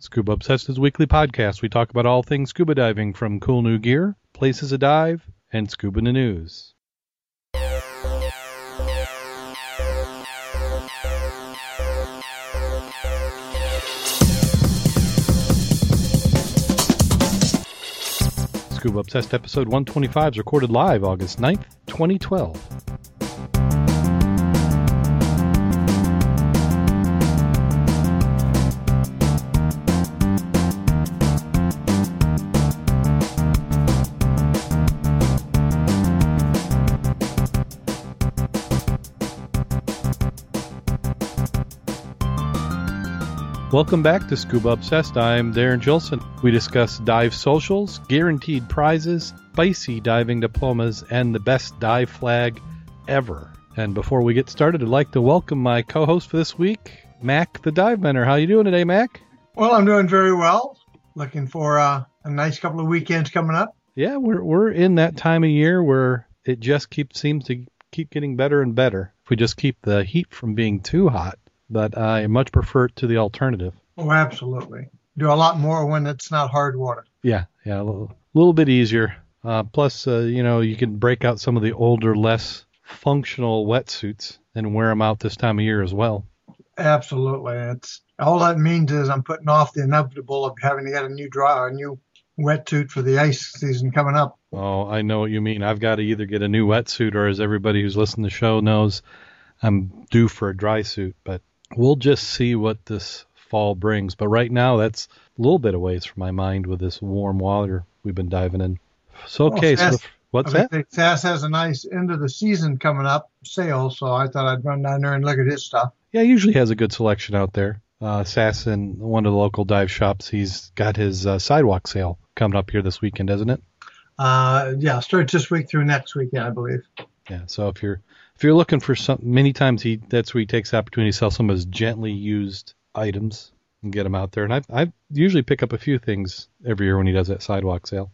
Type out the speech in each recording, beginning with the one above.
Scuba Obsessed Obsessed's weekly podcast. We talk about all things scuba diving from cool new gear, places to dive, and scuba news. Scuba Obsessed episode 125 is recorded live August 9th, 2012. Welcome back to Scuba Obsessed. I'm Darren Gilson. We discuss dive socials, guaranteed prizes, spicy diving diplomas, and the best dive flag ever. And before we get started, I'd like to welcome my co-host for this week, Mac the Dive Mentor. How you doing today, Mac? Well, I'm doing very well. Looking for uh, a nice couple of weekends coming up. Yeah, we're we're in that time of year where it just keeps seems to keep getting better and better. If we just keep the heat from being too hot, but I much prefer it to the alternative. Oh, absolutely. Do a lot more when it's not hard water. Yeah, yeah, a little, little bit easier. Uh, plus, uh, you know, you can break out some of the older, less functional wetsuits and wear them out this time of year as well. Absolutely. It's all that means is I'm putting off the inevitable of having to get a new dry, a new wetsuit for the ice season coming up. Oh, I know what you mean. I've got to either get a new wetsuit or, as everybody who's listening to the show knows, I'm due for a dry suit. But we'll just see what this fall brings. But right now, that's a little bit of ways from my mind with this warm water we've been diving in. So okay, well, so what's I that? Sass has a nice end of the season coming up sale, so I thought I'd run down there and look at his stuff. Yeah, he usually has a good selection out there. Uh, Sass in one of the local dive shops, he's got his uh, sidewalk sale coming up here this weekend, isn't it? Uh, yeah, starts this week through next weekend, I believe. Yeah, so if you're if you're looking for some, many times he that's where he takes the opportunity to sell some of his gently used items and get them out there. And I I usually pick up a few things every year when he does that sidewalk sale.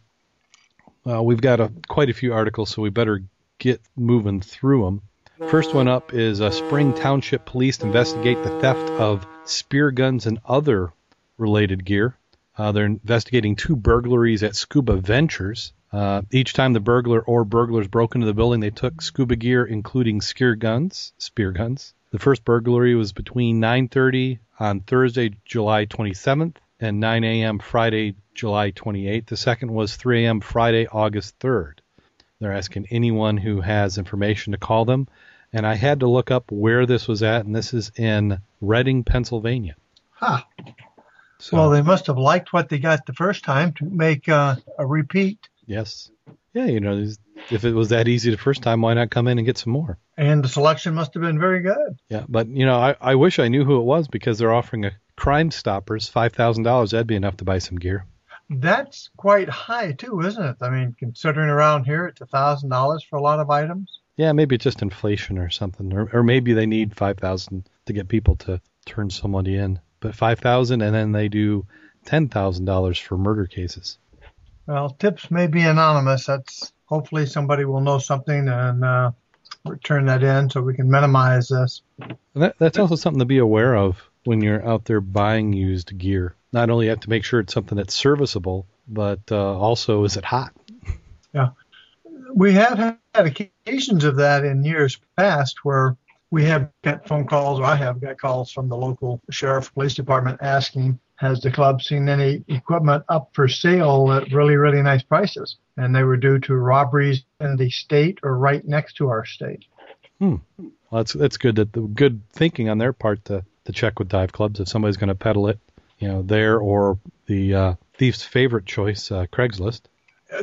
Uh, we've got a, quite a few articles, so we better get moving through them. First one up is uh, Spring Township Police investigate the theft of spear guns and other related gear. Uh, they're investigating two burglaries at Scuba Ventures. Uh, each time the burglar or burglars broke into the building, they took scuba gear, including spear guns. Spear guns. The first burglary was between 9:30 on Thursday, July 27th, and 9 a.m. Friday, July 28th. The second was 3 a.m. Friday, August 3rd. They're asking anyone who has information to call them, and I had to look up where this was at, and this is in Reading, Pennsylvania. Huh. So, well, they must have liked what they got the first time to make uh, a repeat. Yes. Yeah, you know, if it was that easy the first time, why not come in and get some more? And the selection must have been very good. Yeah, but you know, I, I wish I knew who it was because they're offering a Crime Stoppers five thousand dollars. That'd be enough to buy some gear. That's quite high too, isn't it? I mean, considering around here it's a thousand dollars for a lot of items. Yeah, maybe it's just inflation or something, or or maybe they need five thousand to get people to turn somebody in. But five thousand, and then they do ten thousand dollars for murder cases. Well, tips may be anonymous. That's hopefully somebody will know something and uh, return that in so we can minimize this. That, that's also something to be aware of when you're out there buying used gear. Not only have to make sure it's something that's serviceable, but uh, also is it hot? Yeah, we have had occasions of that in years past where we have got phone calls, or I have got calls from the local sheriff police department asking has the club seen any equipment up for sale at really, really nice prices? And they were due to robberies in the state or right next to our state. Hmm. Well, that's that's good. That the good thinking on their part to to check with dive clubs if somebody's going to peddle it, you know, there or the uh, thief's favorite choice, uh, Craigslist.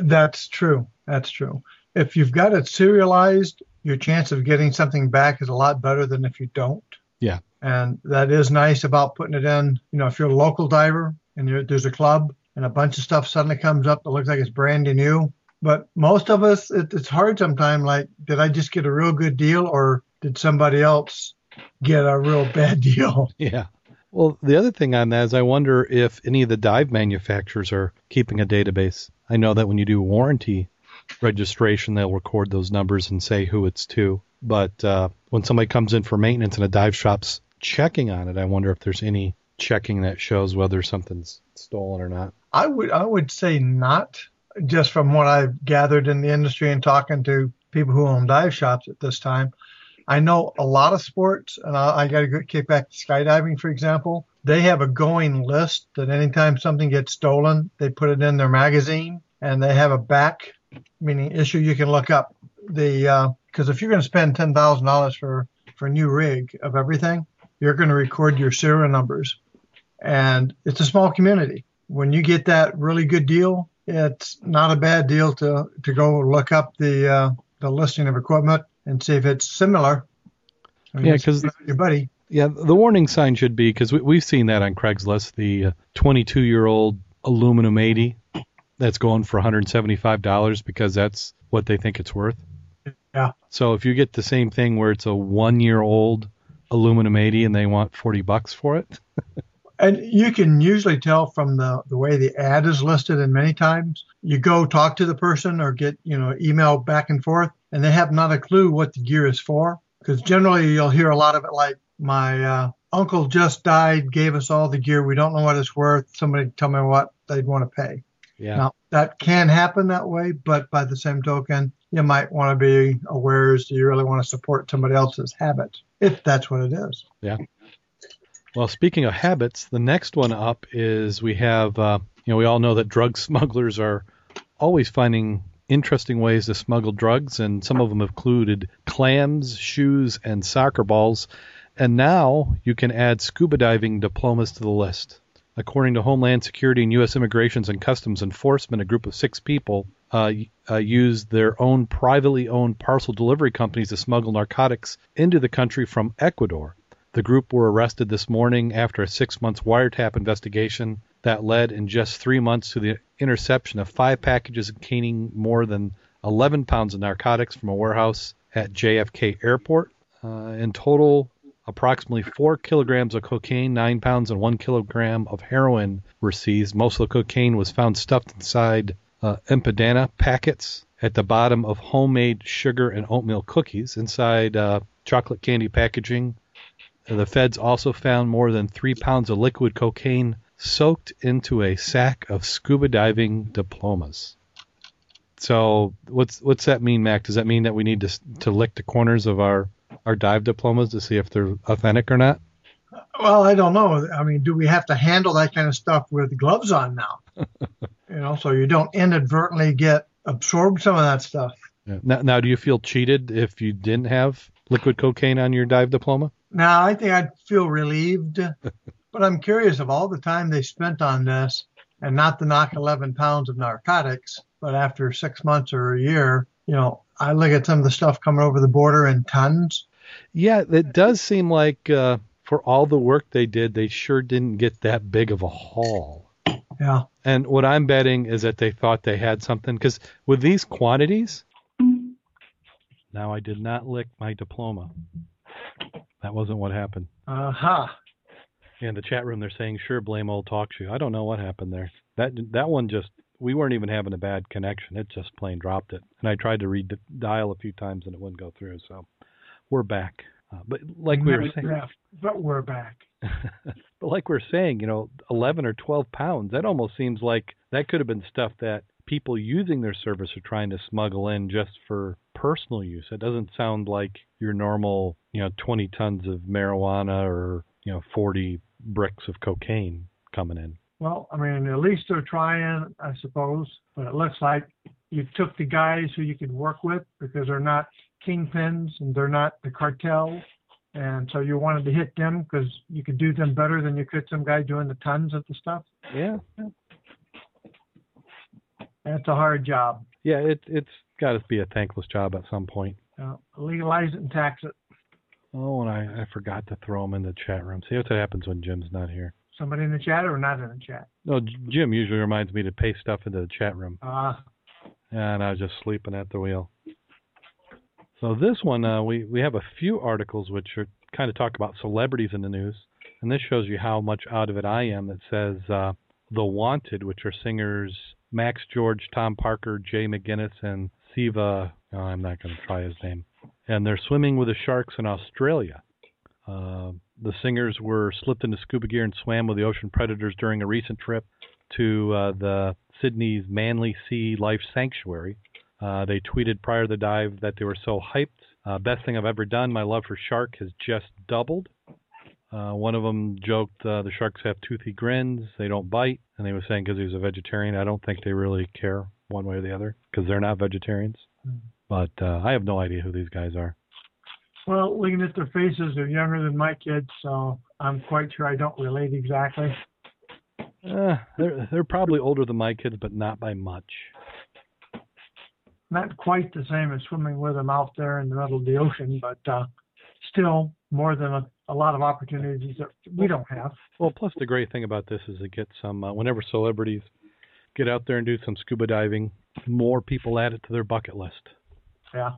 That's true. That's true. If you've got it serialized, your chance of getting something back is a lot better than if you don't. Yeah. And that is nice about putting it in. You know, if you're a local diver and there's a club and a bunch of stuff suddenly comes up that looks like it's brand new. But most of us, it, it's hard sometimes. Like, did I just get a real good deal or did somebody else get a real bad deal? Yeah. Well, the other thing on that is I wonder if any of the dive manufacturers are keeping a database. I know that when you do warranty registration, they'll record those numbers and say who it's to. But uh, when somebody comes in for maintenance and a dive shop's checking on it, I wonder if there's any checking that shows whether something's stolen or not. I would I would say not, just from what I've gathered in the industry and talking to people who own dive shops at this time. I know a lot of sports, and I, I got to kick back to skydiving, for example. They have a going list that anytime something gets stolen, they put it in their magazine, and they have a back, meaning issue you can look up. The because uh, if you're going to spend ten thousand dollars for for a new rig of everything, you're going to record your serial numbers, and it's a small community. When you get that really good deal, it's not a bad deal to to go look up the uh, the listing of equipment and see if it's similar. I mean, yeah, because your buddy. Yeah, the warning sign should be because we, we've seen that on Craigslist. The 22 uh, year old aluminum 80 that's going for 175 dollars because that's what they think it's worth. Yeah. So if you get the same thing where it's a one year old aluminum 80 and they want 40 bucks for it. and you can usually tell from the, the way the ad is listed and many times you go talk to the person or get you know email back and forth and they have not a clue what the gear is for. Because generally you'll hear a lot of it like, my uh, uncle just died, gave us all the gear. We don't know what it's worth. Somebody tell me what they'd want to pay. Yeah. Now, that can happen that way, but by the same token, you might want to be aware as do you really want to support somebody else's habit, if that's what it is. Yeah. Well, speaking of habits, the next one up is we have, uh, you know, we all know that drug smugglers are always finding interesting ways to smuggle drugs, and some of them have included clams, shoes, and soccer balls. And now you can add scuba diving diplomas to the list. According to Homeland Security and U.S. Immigrations and Customs Enforcement, a group of six people used their own privately owned parcel delivery companies to smuggle narcotics into the country from Ecuador. The group were arrested this morning after a six month wiretap investigation that led in just three months to the interception of five packages containing more than 11 pounds of narcotics from a warehouse at JFK Airport. Uh, in total, approximately four kilograms of cocaine, nine pounds, and one kilogram of heroin were seized. Most of the cocaine was found stuffed inside uh, empadana packets at the bottom of homemade sugar and oatmeal cookies inside uh, chocolate candy packaging. The feds also found more than three pounds of liquid cocaine soaked into a sack of scuba diving diplomas. So what's what's that mean, Mac? Does that mean that we need to to lick the corners of our our dive diplomas to see if they're authentic or not? Well, I don't know. I mean, do we have to handle that kind of stuff with gloves on now? you know, so you don't inadvertently get absorbed some of that stuff. Yeah. Now, now, do you feel cheated if you didn't have liquid cocaine on your dive diploma? No, I think I'd feel relieved But I'm curious of all the time they spent on this and not to knock 11 pounds of narcotics, but after six months or a year, you know, I look at some of the stuff coming over the border in tons. Yeah, it does seem like uh, for all the work they did, they sure didn't get that big of a haul. Yeah. And what I'm betting is that they thought they had something because with these quantities, now I did not lick my diploma. That wasn't what happened. Uh huh. In the chat room, they're saying, "Sure, blame old TalkShoe." I don't know what happened there. That that one just we weren't even having a bad connection. It just plain dropped it, and I tried to redial a few times and it wouldn't go through. So we're back. Uh, but like we were saying, but we're back. but like we're saying, you know, 11 or 12 pounds. That almost seems like that could have been stuff that people using their service are trying to smuggle in just for personal use. It doesn't sound like your normal, you know, 20 tons of marijuana or you know 40 bricks of cocaine coming in. Well, I mean, at least they're trying, I suppose. But it looks like you took the guys who you could work with because they're not kingpins and they're not the cartel. And so you wanted to hit them because you could do them better than you could some guy doing the tons of the stuff. Yeah. That's a hard job. Yeah, it, it's got to be a thankless job at some point. Uh, legalize it and tax it. Oh, and I, I forgot to throw them in the chat room. See what happens when Jim's not here. Somebody in the chat or not in the chat? No, Jim usually reminds me to paste stuff into the chat room. Ah. Uh, and I was just sleeping at the wheel. So this one, uh, we we have a few articles which are kind of talk about celebrities in the news, and this shows you how much out of it I am. It says uh, the Wanted, which are singers Max George, Tom Parker, Jay McGuiness, and Siva. Oh, I'm not going to try his name and they're swimming with the sharks in Australia. Uh, the singers were slipped into scuba gear and swam with the ocean predators during a recent trip to uh, the Sydney's Manly Sea Life Sanctuary. Uh, they tweeted prior to the dive that they were so hyped. Uh, best thing I've ever done. My love for shark has just doubled. Uh, one of them joked uh, the sharks have toothy grins, they don't bite, and they were saying because he was a vegetarian. I don't think they really care one way or the other because they're not vegetarians. Mm. But uh, I have no idea who these guys are. Well, looking at their faces, they're younger than my kids, so I'm quite sure I don't relate exactly. Uh, they're they're probably older than my kids, but not by much. Not quite the same as swimming with them out there in the middle of the ocean, but uh, still more than a, a lot of opportunities that we don't have. Well, plus the great thing about this is to get some. Uh, whenever celebrities get out there and do some scuba diving, more people add it to their bucket list. Yeah.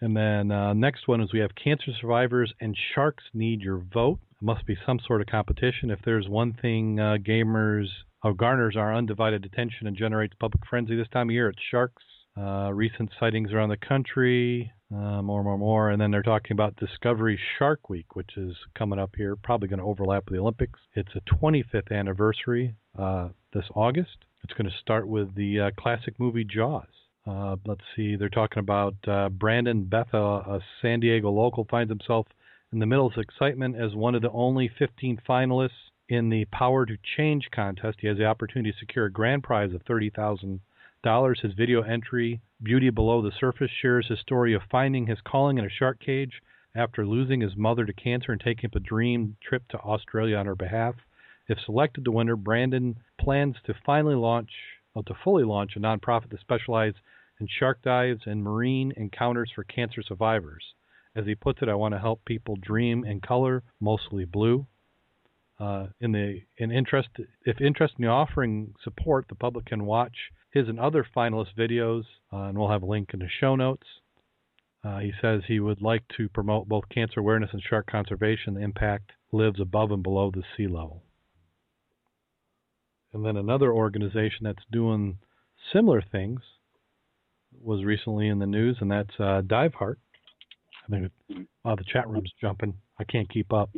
And then uh, next one is we have cancer survivors and sharks need your vote. It must be some sort of competition. If there's one thing uh, gamers uh, garners our undivided attention and generates public frenzy this time of year, it's sharks. Uh, recent sightings around the country, uh, more, more, more. And then they're talking about Discovery Shark Week, which is coming up here, probably going to overlap with the Olympics. It's a 25th anniversary uh, this August. It's going to start with the uh, classic movie Jaws. Uh, let's see, they're talking about uh, Brandon Betha, a San Diego local, finds himself in the middle of excitement as one of the only 15 finalists in the Power to Change contest. He has the opportunity to secure a grand prize of $30,000. Dollars his video entry, Beauty Below the Surface, shares his story of finding his calling in a shark cage after losing his mother to cancer and taking up a dream trip to Australia on her behalf. If selected to winner, Brandon plans to finally launch well, to fully launch a nonprofit to specialize in shark dives and marine encounters for cancer survivors. As he puts it, I want to help people dream in color, mostly blue. Uh, in the in interest, if interested in the offering support, the public can watch his and other finalist videos, uh, and we'll have a link in the show notes. Uh, he says he would like to promote both cancer awareness and shark conservation. The impact lives above and below the sea level. And then another organization that's doing similar things was recently in the news, and that's uh, Diveheart. I think it, oh, the chat room's jumping. I can't keep up.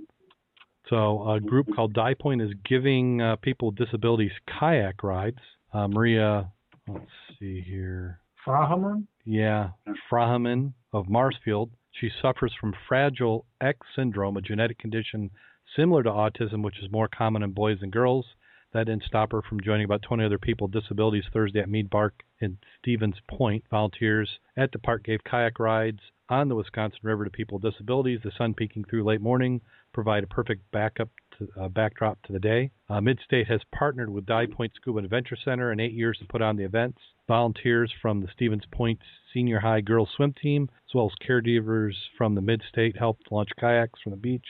So a group called Dive Point is giving uh, people with disabilities kayak rides. Uh, Maria, let's see here. Frahaman? Yeah, Frahaman of Marshfield. She suffers from Fragile X syndrome, a genetic condition similar to autism, which is more common in boys than girls. That didn't stop her from joining about 20 other people with disabilities Thursday at Mead Park in Stevens Point. Volunteers at the park gave kayak rides on the Wisconsin River to people with disabilities. The sun peeking through late morning provide a perfect backup to, uh, backdrop to the day. Uh, Midstate has partnered with Dive Point Scuba Adventure Center in eight years to put on the events. Volunteers from the Stevens Point Senior High Girls Swim Team, as well as caregivers from the Midstate, helped launch kayaks from the beach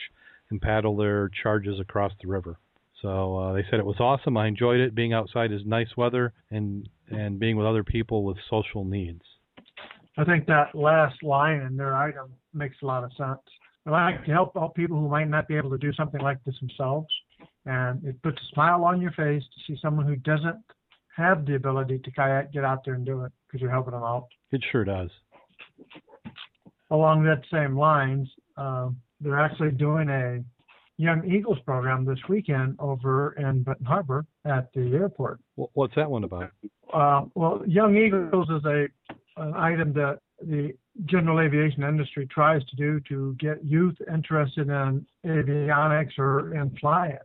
and paddle their charges across the river. So uh, they said it was awesome. I enjoyed it. Being outside is nice weather, and and being with other people with social needs. I think that last line in their item makes a lot of sense. I like to help all people who might not be able to do something like this themselves, and it puts a smile on your face to see someone who doesn't have the ability to kayak get out there and do it because you're helping them out. It sure does. Along that same lines, uh, they're actually doing a Young Eagles program this weekend over in Benton Harbor at the airport. What's that one about? Uh, well, Young Eagles is a an item that the general aviation industry tries to do to get youth interested in avionics or in flying.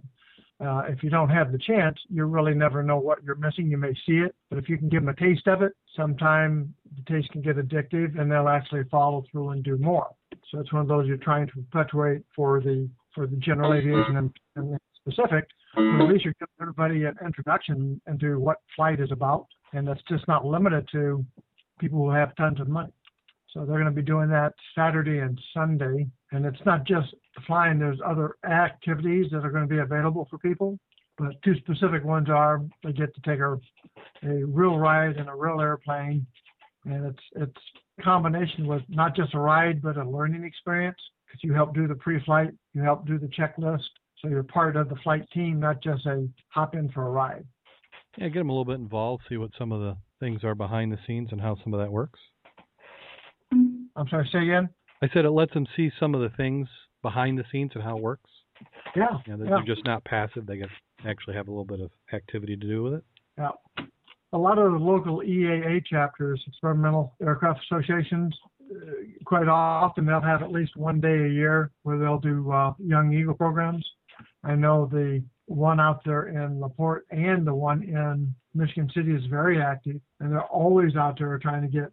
Uh, if you don't have the chance, you really never know what you're missing. You may see it, but if you can give them a taste of it, sometime the taste can get addictive and they'll actually follow through and do more. So it's one of those you're trying to perpetuate for the for the general aviation and, specific, but at least you're giving everybody an introduction into what flight is about, and that's just not limited to people who have tons of money. So they're going to be doing that Saturday and Sunday, and it's not just flying. There's other activities that are going to be available for people, but two specific ones are they get to take a, a real ride in a real airplane, and it's it's combination with not just a ride but a learning experience because you help do the pre-flight, you help do the checklist, so you're part of the flight team, not just a hop in for a ride. Yeah, get them a little bit involved, see what some of the things are behind the scenes and how some of that works. I'm sorry, say again. I said it lets them see some of the things behind the scenes and how it works. Yeah, You know, they're, yeah. they're just not passive. They get actually have a little bit of activity to do with it. Yeah. A lot of the local EAA chapters, experimental aircraft associations, uh, quite often they'll have at least one day a year where they'll do uh, young eagle programs. I know the one out there in Laporte and the one in Michigan City is very active, and they're always out there trying to get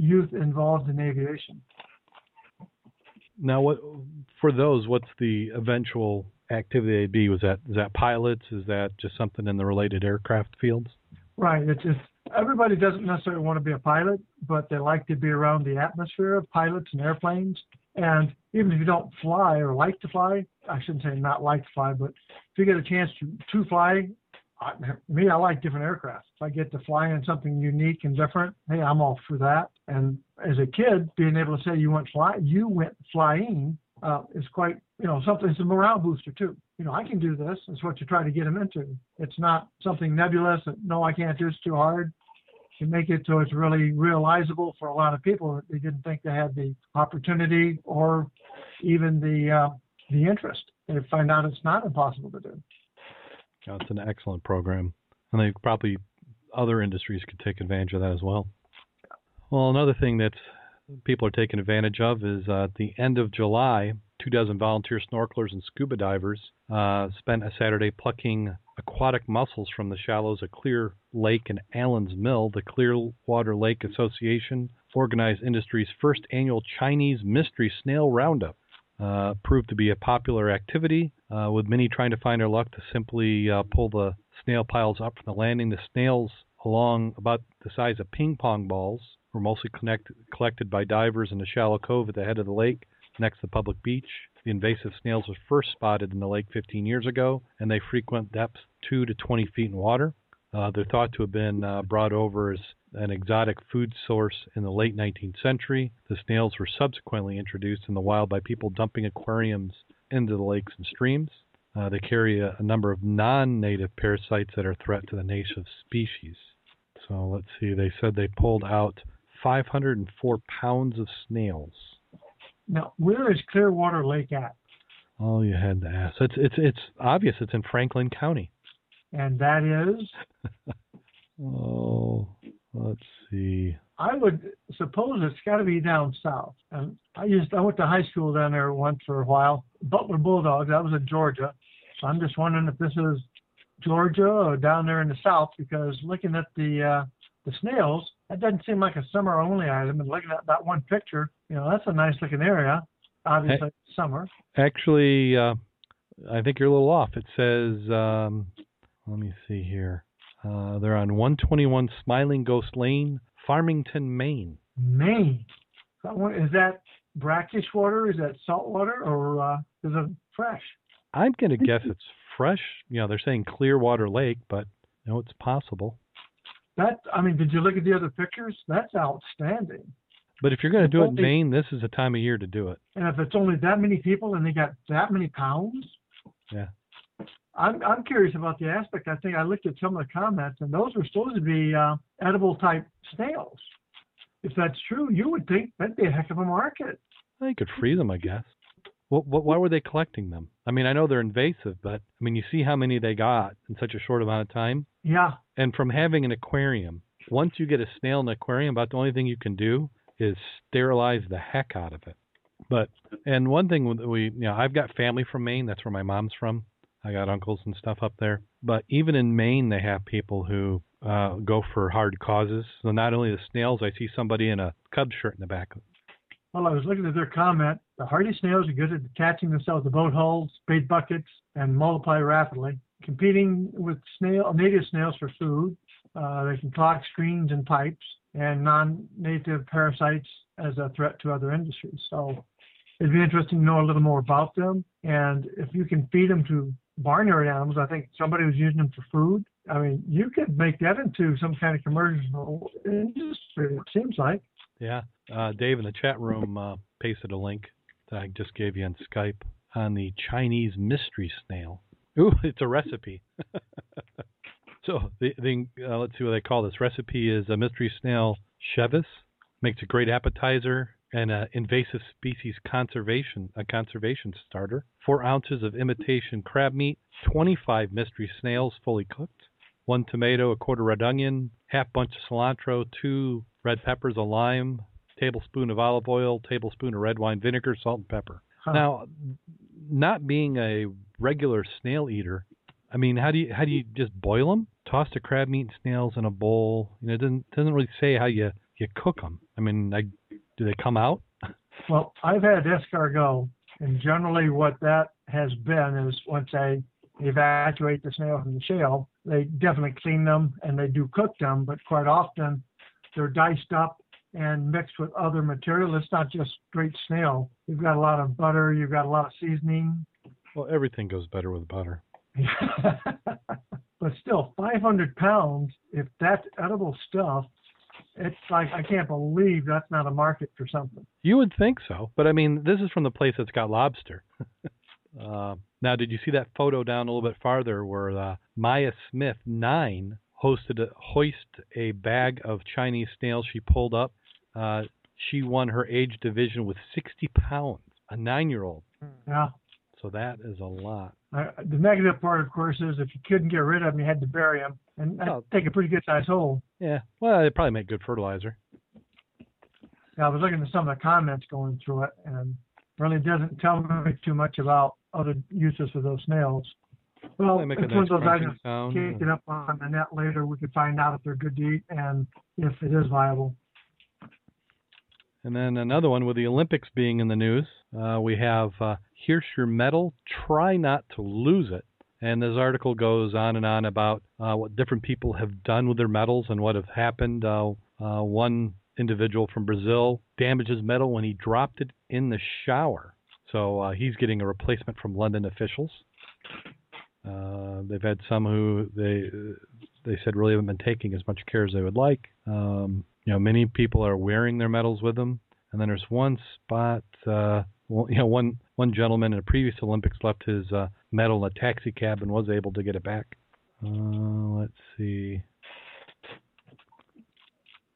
youth involved in aviation. Now, what for those? What's the eventual activity they'd be? Was that is that pilots? Is that just something in the related aircraft fields? Right. It's just everybody doesn't necessarily want to be a pilot, but they like to be around the atmosphere of pilots and airplanes. And even if you don't fly or like to fly, I shouldn't say not like to fly, but if you get a chance to, to fly, I, me, I like different aircraft. If I get to fly in something unique and different, hey, I'm all for that. And as a kid, being able to say you went fly, you went flying uh, is quite, you know, something. It's a morale booster too. You know, I can do this. It's what you try to get them into. It's not something nebulous. That, no, I can't do. It's too hard. To make it so it's really realizable for a lot of people that they didn't think they had the opportunity or even the uh, the interest. They find out it's not impossible to do. It's an excellent program, and they probably other industries could take advantage of that as well. Well, another thing that people are taking advantage of is uh, at the end of July, two dozen volunteer snorkelers and scuba divers uh, spent a Saturday plucking aquatic mussels from the shallows of Clear Lake and Allen's Mill. The Clearwater Lake Association organized Industry's first annual Chinese Mystery Snail Roundup. Uh, proved to be a popular activity, uh, with many trying to find their luck to simply uh, pull the snail piles up from the landing. The snails, along about the size of ping pong balls, were mostly connect, collected by divers in the shallow cove at the head of the lake next to the public beach. The invasive snails were first spotted in the lake 15 years ago, and they frequent depths 2 to 20 feet in water. Uh, they're thought to have been uh, brought over as an exotic food source in the late 19th century. The snails were subsequently introduced in the wild by people dumping aquariums into the lakes and streams. Uh, they carry a, a number of non-native parasites that are a threat to the native species. So let's see. They said they pulled out 504 pounds of snails. Now, where is Clearwater Lake at? Oh, you had to ask. It's it's it's obvious. It's in Franklin County. And that is, Oh, let's see. I would suppose it's got to be down south. And I used, I went to high school down there once for a while. Butler Bulldogs. That was in Georgia. So I'm just wondering if this is Georgia or down there in the south because looking at the uh, the snails, that doesn't seem like a summer only item. And looking at that one picture, you know, that's a nice looking area. Obviously, it's summer. Actually, uh, I think you're a little off. It says, um, let me see here. Uh, they're on 121 Smiling Ghost Lane, Farmington, Maine. Maine. Is that brackish water? Is that salt water or uh, is it fresh? I'm going to guess it's fresh. You know, they're saying Clearwater Lake, but you know, it's possible. That I mean, did you look at the other pictures? That's outstanding. But if you're going to do it in Maine, this is the time of year to do it. And if it's only that many people and they got that many pounds, Yeah. I'm I'm curious about the aspect. I think I looked at some of the comments, and those were supposed to be uh, edible type snails. If that's true, you would think that'd be a heck of a market. They could freeze them, I guess. What, what, why were they collecting them? I mean, I know they're invasive, but I mean, you see how many they got in such a short amount of time. Yeah, And from having an aquarium, once you get a snail in an aquarium, about the only thing you can do is sterilize the heck out of it. But and one thing that we, you know, I've got family from Maine. That's where my mom's from. I got uncles and stuff up there. But even in Maine, they have people who uh, go for hard causes. So not only the snails, I see somebody in a Cubs shirt in the back. Well, I was looking at their comment. The hardy snails are good at attaching themselves to boat hulls, bait buckets, and multiply rapidly. Competing with snail, native snails for food, uh, they can clog screens and pipes, and non-native parasites as a threat to other industries. So it'd be interesting to know a little more about them. And if you can feed them to barnyard animals, I think somebody was using them for food. I mean, you could make that into some kind of commercial industry. It seems like. Yeah, uh, Dave in the chat room uh, pasted a link that I just gave you on Skype on the Chinese mystery snail. Ooh, it's a recipe. so the, the uh, let's see what they call this recipe is a mystery snail chevis. Makes a great appetizer. And an uh, invasive species conservation a conservation starter, four ounces of imitation crab meat, 25 mystery snails fully cooked, one tomato, a quarter red onion, half bunch of cilantro, two red peppers, a lime, tablespoon of olive oil, tablespoon of red wine vinegar, salt and pepper. Huh. Now, not being a regular snail eater, I mean, how do you how do you just boil them? Toss the crab meat and snails in a bowl. You know, it doesn't doesn't really say how you you cook them. I mean, I, do they come out? Well, I've had escargot, and generally what that has been is once I evacuate the snail from the shell, they definitely clean them and they do cook them, but quite often they're diced up and mixed with other material. It's not just straight snail. You've got a lot of butter, you've got a lot of seasoning. Well, everything goes better with butter. but still, 500 pounds, if that's edible stuff, it's like, I can't believe that's not a market for something. You would think so, but I mean, this is from the place that's got lobster. uh, now, did you see that photo down a little bit farther where uh, Maya Smith nine hosted a, hoist a bag of Chinese snails she pulled up? Uh, she won her age division with 60 pounds, a nine-year-old. Yeah. So that is a lot. Uh, the negative part, of course, is if you couldn't get rid of them, you had to bury them, and that'd Oh. take a pretty good sized hole. Yeah, well, they probably make good fertilizer. Yeah, I was looking at some of the comments going through it, and really doesn't tell me too much about other uses for those snails. Well, They make a it's one nice of those crunching items. sound. Kick it up on the net later. We could find out if they're good to eat and if it is viable. And then another one with the Olympics being in the news. Uh, we have uh, here's your medal. Try not to lose it. And this article goes on and on about uh, what different people have done with their medals and what have happened. Uh, uh, one individual from Brazil damaged his medal when he dropped it in the shower. So uh, he's getting a replacement from London officials. Uh, they've had some who they they said really haven't been taking as much care as they would like. Um, you know, many people are wearing their medals with them. And then there's one spot, uh, well, you know, one one gentleman in a previous Olympics left his uh, medal in a taxi cab and was able to get it back. Uh, let's see.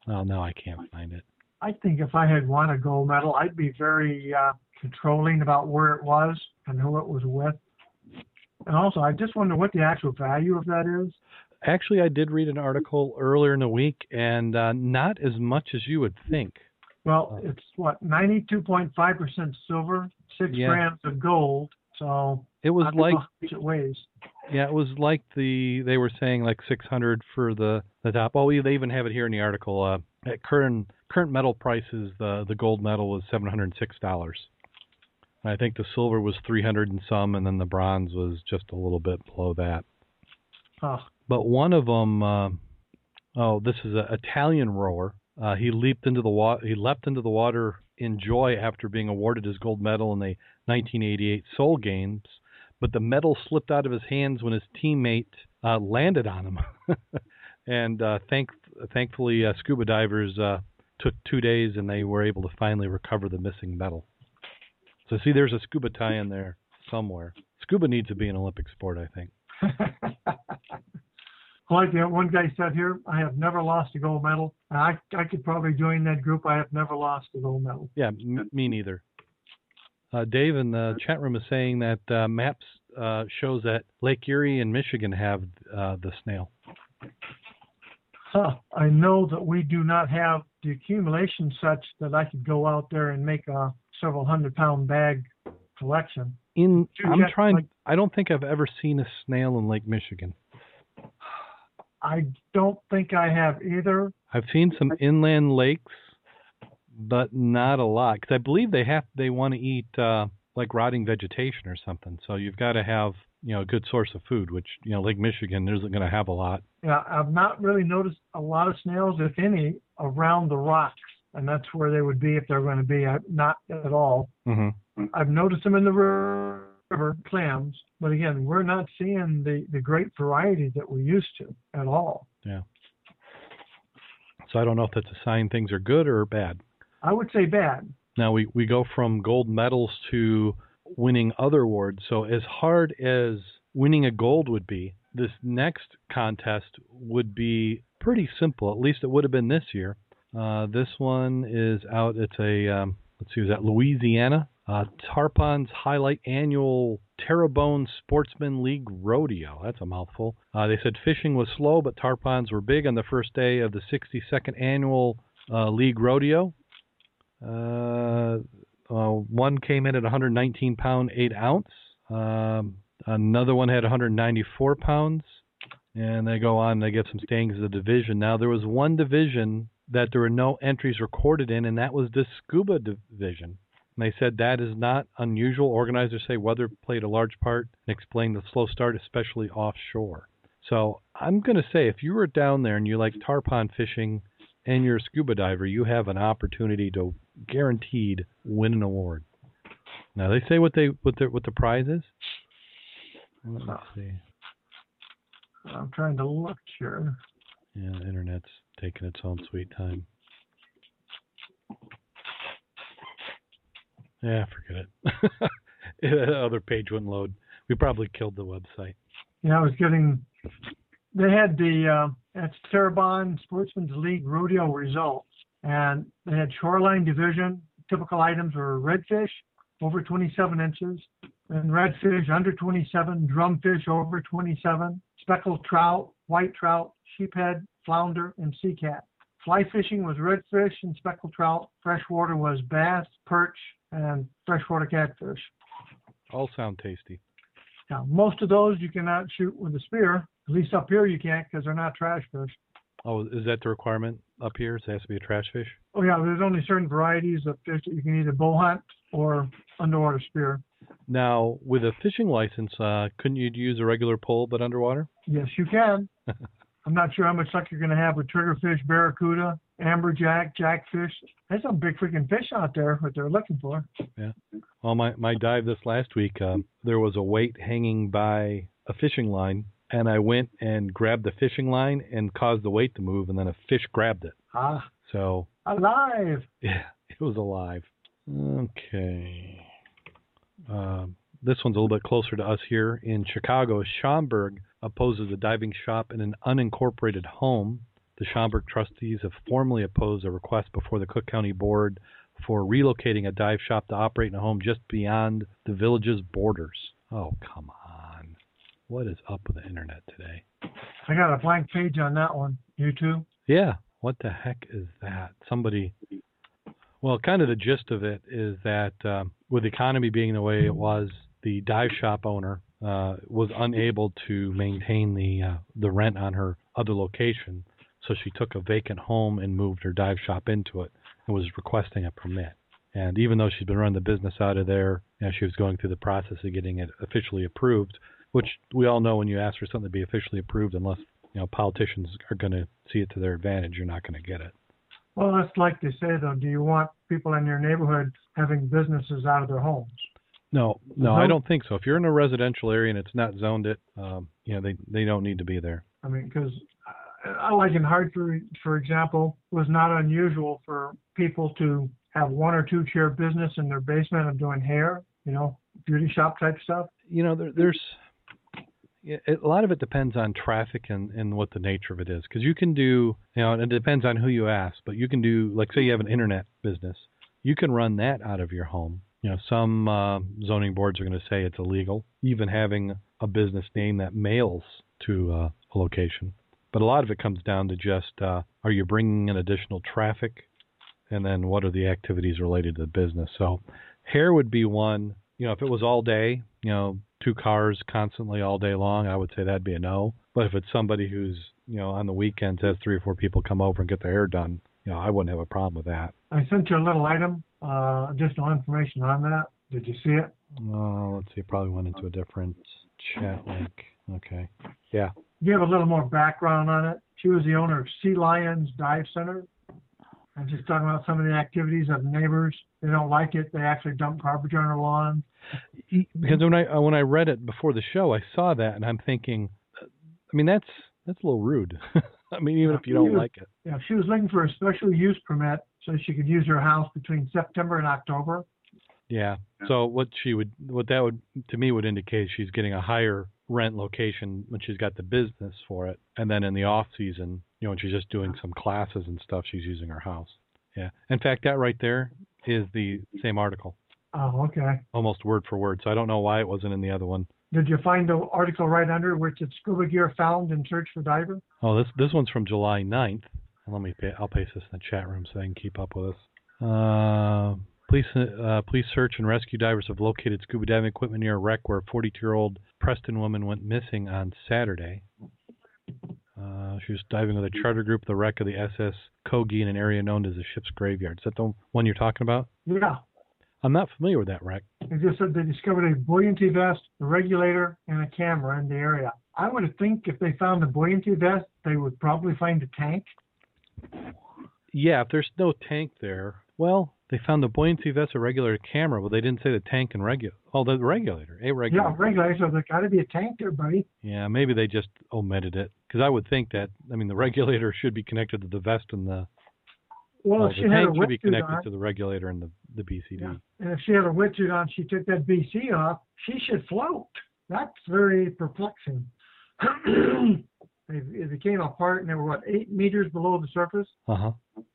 Oh no, I can't find it. I think if I had won a gold medal, I'd be very uh, controlling about where it was and who it was with. And also, I just wonder what the actual value of that is. Actually, I did read an article earlier in the week, and uh, not as much as you would think. Well, it's what, 92.5% silver, six Yeah. grams of gold. So It was I don't know like how much it weighs. Yeah, it was like the they were saying like 600 for the the top. Oh, they even have it here in the article. Uh, at current current metal prices, the the gold medal was 706 dollars. I think the silver was 300 and some, and then the bronze was just a little bit below that. Oh, But one of them, uh, oh, this is an Italian rower. Uh, he leaped into the water. He leapt into the water in joy after being awarded his gold medal in the 1988 Seoul Games. But the medal slipped out of his hands when his teammate uh, landed on him. and uh, thank, thankfully, uh, scuba divers uh, took two days and they were able to finally recover the missing medal. So see, there's a scuba tie-in there somewhere. Scuba needs to be an Olympic sport, I think. like the one guy said here, I have never lost a gold medal. And I I could probably join that group. I have never lost a gold medal. Yeah, m- me neither. Uh, Dave in the chat room is saying that uh, maps uh, shows that Lake Erie and Michigan have uh, the snail. Huh. I know that we do not have the accumulation such that I could go out there and make a several hundred pound bag collection. In I'm trying. like- I don't think I've ever seen a snail in Lake Michigan. I don't think I have either. I've seen some inland lakes, but not a lot. Because I believe they have they want to eat uh, like rotting vegetation or something. So you've got to have you know a good source of food, which you know Lake Michigan isn't going to have a lot. Yeah, I've not really noticed a lot of snails, if any, around the rocks, and that's where they would be if they're going to be. I, not at all. hmm I've noticed them in the river, clams, but again, we're not seeing the the great variety that we used to at all. Yeah. So I don't know if that's a sign things are good or bad. I would say bad. Now we, we go from gold medals to winning other awards. So as hard as winning a gold would be, this next contest would be pretty simple. At least it would have been this year. Uh, this one is out. It's a um, let's see, was that Louisiana? Uh, Tarpon's highlight annual Terrebonne Sportsman League Rodeo. That's a mouthful. Uh, they said fishing was slow, but tarpons were big on the first day of the 62nd annual uh, league rodeo. Uh, uh, one came in at 119 pound 8 ounce. Um, another one had 194 pounds. And they go on. They get some standings of the division. Now there was one division that there were no entries recorded in, and that was the scuba division. And they said that is not unusual. Organizers say weather played a large part and explained the slow start, especially offshore. So I'm going to say if you were down there and you like tarpon fishing and you're a scuba diver, you have an opportunity to guaranteed win an award. Now they say what they what the what the prize is. Let me see. I'm trying to look here. Yeah, the internet's taking its own sweet time. Yeah, forget it. the other page wouldn't load. We probably killed the website. Yeah, I was getting. They had the uh, at Terrebonne Sportsman's League rodeo results, and they had shoreline division. Typical items were redfish over 27 inches, and redfish under 27, drumfish over 27, speckled trout, white trout, sheephead, flounder, and sea cat. Fly fishing was redfish and speckled trout. Freshwater was bass, perch, and freshwater catfish. All sound tasty. Now, most of those you cannot shoot with a spear. At least up here you can't because they're not trash fish. Oh, is that the requirement up here? So it has to be a trash fish? Oh yeah, there's only certain varieties of fish that you can either bow hunt or underwater spear. Now, with a fishing license, uh, couldn't you use a regular pole but underwater? Yes, you can. I'm not sure how much luck you're going to have with triggerfish, barracuda, amberjack, jackfish. There's some big freaking fish out there what they're looking for. Yeah. Well, my my dive this last week, um, there was a weight hanging by a fishing line, and I went and grabbed the fishing line and caused the weight to move, and then a fish grabbed it. Ah, So alive. yeah, it was alive. Okay. Um, this one's a little bit closer to us here in Chicago. Schaumburg opposes a diving shop in an unincorporated home. The Schaumburg trustees have formally opposed a request before the Cook County Board for relocating a dive shop to operate in a home just beyond the village's borders. Oh, come on. What is up with the internet today? I got a blank page on that one. You too? Yeah, what the heck is that? Somebody. Well, kind of the gist of it is that um, with the economy being the way it was, the dive shop owner uh, was unable to maintain the uh, the rent on her other location, so she took a vacant home and moved her dive shop into it and was requesting a permit. And even though she's been running the business out of there, you know, she was going through the process of getting it officially approved, which we all know when you ask for something to be officially approved, unless you know politicians are going to see it to their advantage, you're not going to get it. Well, that's like they say though. Do you want people in your neighborhood having businesses out of their homes? No, no, I don't think so. If you're in a residential area and it's not zoned it, um, you know, they they don't need to be there. I mean, because like in Hartford, for example, was not unusual for people to have one or two chair business in their basement of doing hair, you know, beauty shop type stuff. You know, there, there's a lot of it depends on traffic and and what the nature of it is. Because you can do, you know, it depends on who you ask. But you can do, like, say you have an internet business, you can run that out of your home. You know, some uh, zoning boards are going to say it's illegal, even having a business name that mails to uh, a location. But a lot of it comes down to just uh, are you bringing in additional traffic, and then what are the activities related to the business. So, hair would be one. You know, if it was all day, you know, two cars constantly all day long, I would say that'd be a no. But if it's somebody who's you know on the weekends has three or four people come over and get their hair done, you know, I wouldn't have a problem with that. I sent you a little item, uh, additional information on that. Did you see it? Oh, let's see, probably went into a different chat link. Okay. Yeah. Give a little more background on it. She was the owner of Sea Lions Dive Center. And she's talking about some of the activities of neighbors. They don't like it. They actually dump garbage on her lawn. Because when I uh, when I read it before the show, I saw that and I'm thinking, uh, I mean that's that's a little rude. I mean even if you don't like it. Yeah, she was looking for a special use permit so she could use her house between September and October. Yeah. So what she would what that would to me would indicate she's getting a higher rent location when she's got the business for it, and then in the off season, you know, when she's just doing some classes and stuff, she's using her house. Yeah. In fact, that right there, is the same article, Oh, okay. almost word for word. So I don't know why it wasn't in the other one. Did you find the article right under which it's scuba gear found in search for diver? Oh, this this one's from July 9th. Let me pa- I'll paste this in the chat room so they can keep up with us. Uh, police uh, police search and rescue divers have located scuba diving equipment near a wreck where a 42-year-old Preston woman went missing on Saturday. Uh, she was diving with a charter group the wreck of the SS Coogee in an area known as the ship's graveyard. Is that the one you're talking about? Yeah. I'm not familiar with that wreck. They just said they discovered a buoyancy vest, a regulator, and a camera in the area. I would think if they found the buoyancy vest, they would probably find a tank. Yeah, if there's no tank there, well, they found the buoyancy vest, a regulator camera, but they didn't say the tank and regulator. Oh, the regulator, a regulator. Yeah, regulator. So there got to be a tank there, buddy. Yeah, maybe they just omitted it because I would think that I mean the regulator should be connected to the vest and the Well, well, if the she had tank a should be connected on, to the regulator and the the BCD. yeah, and if she had a wetsuit on, she took that BC off, she should float. That's very perplexing. it came apart and they were what eight meters below the surface, Uh huh.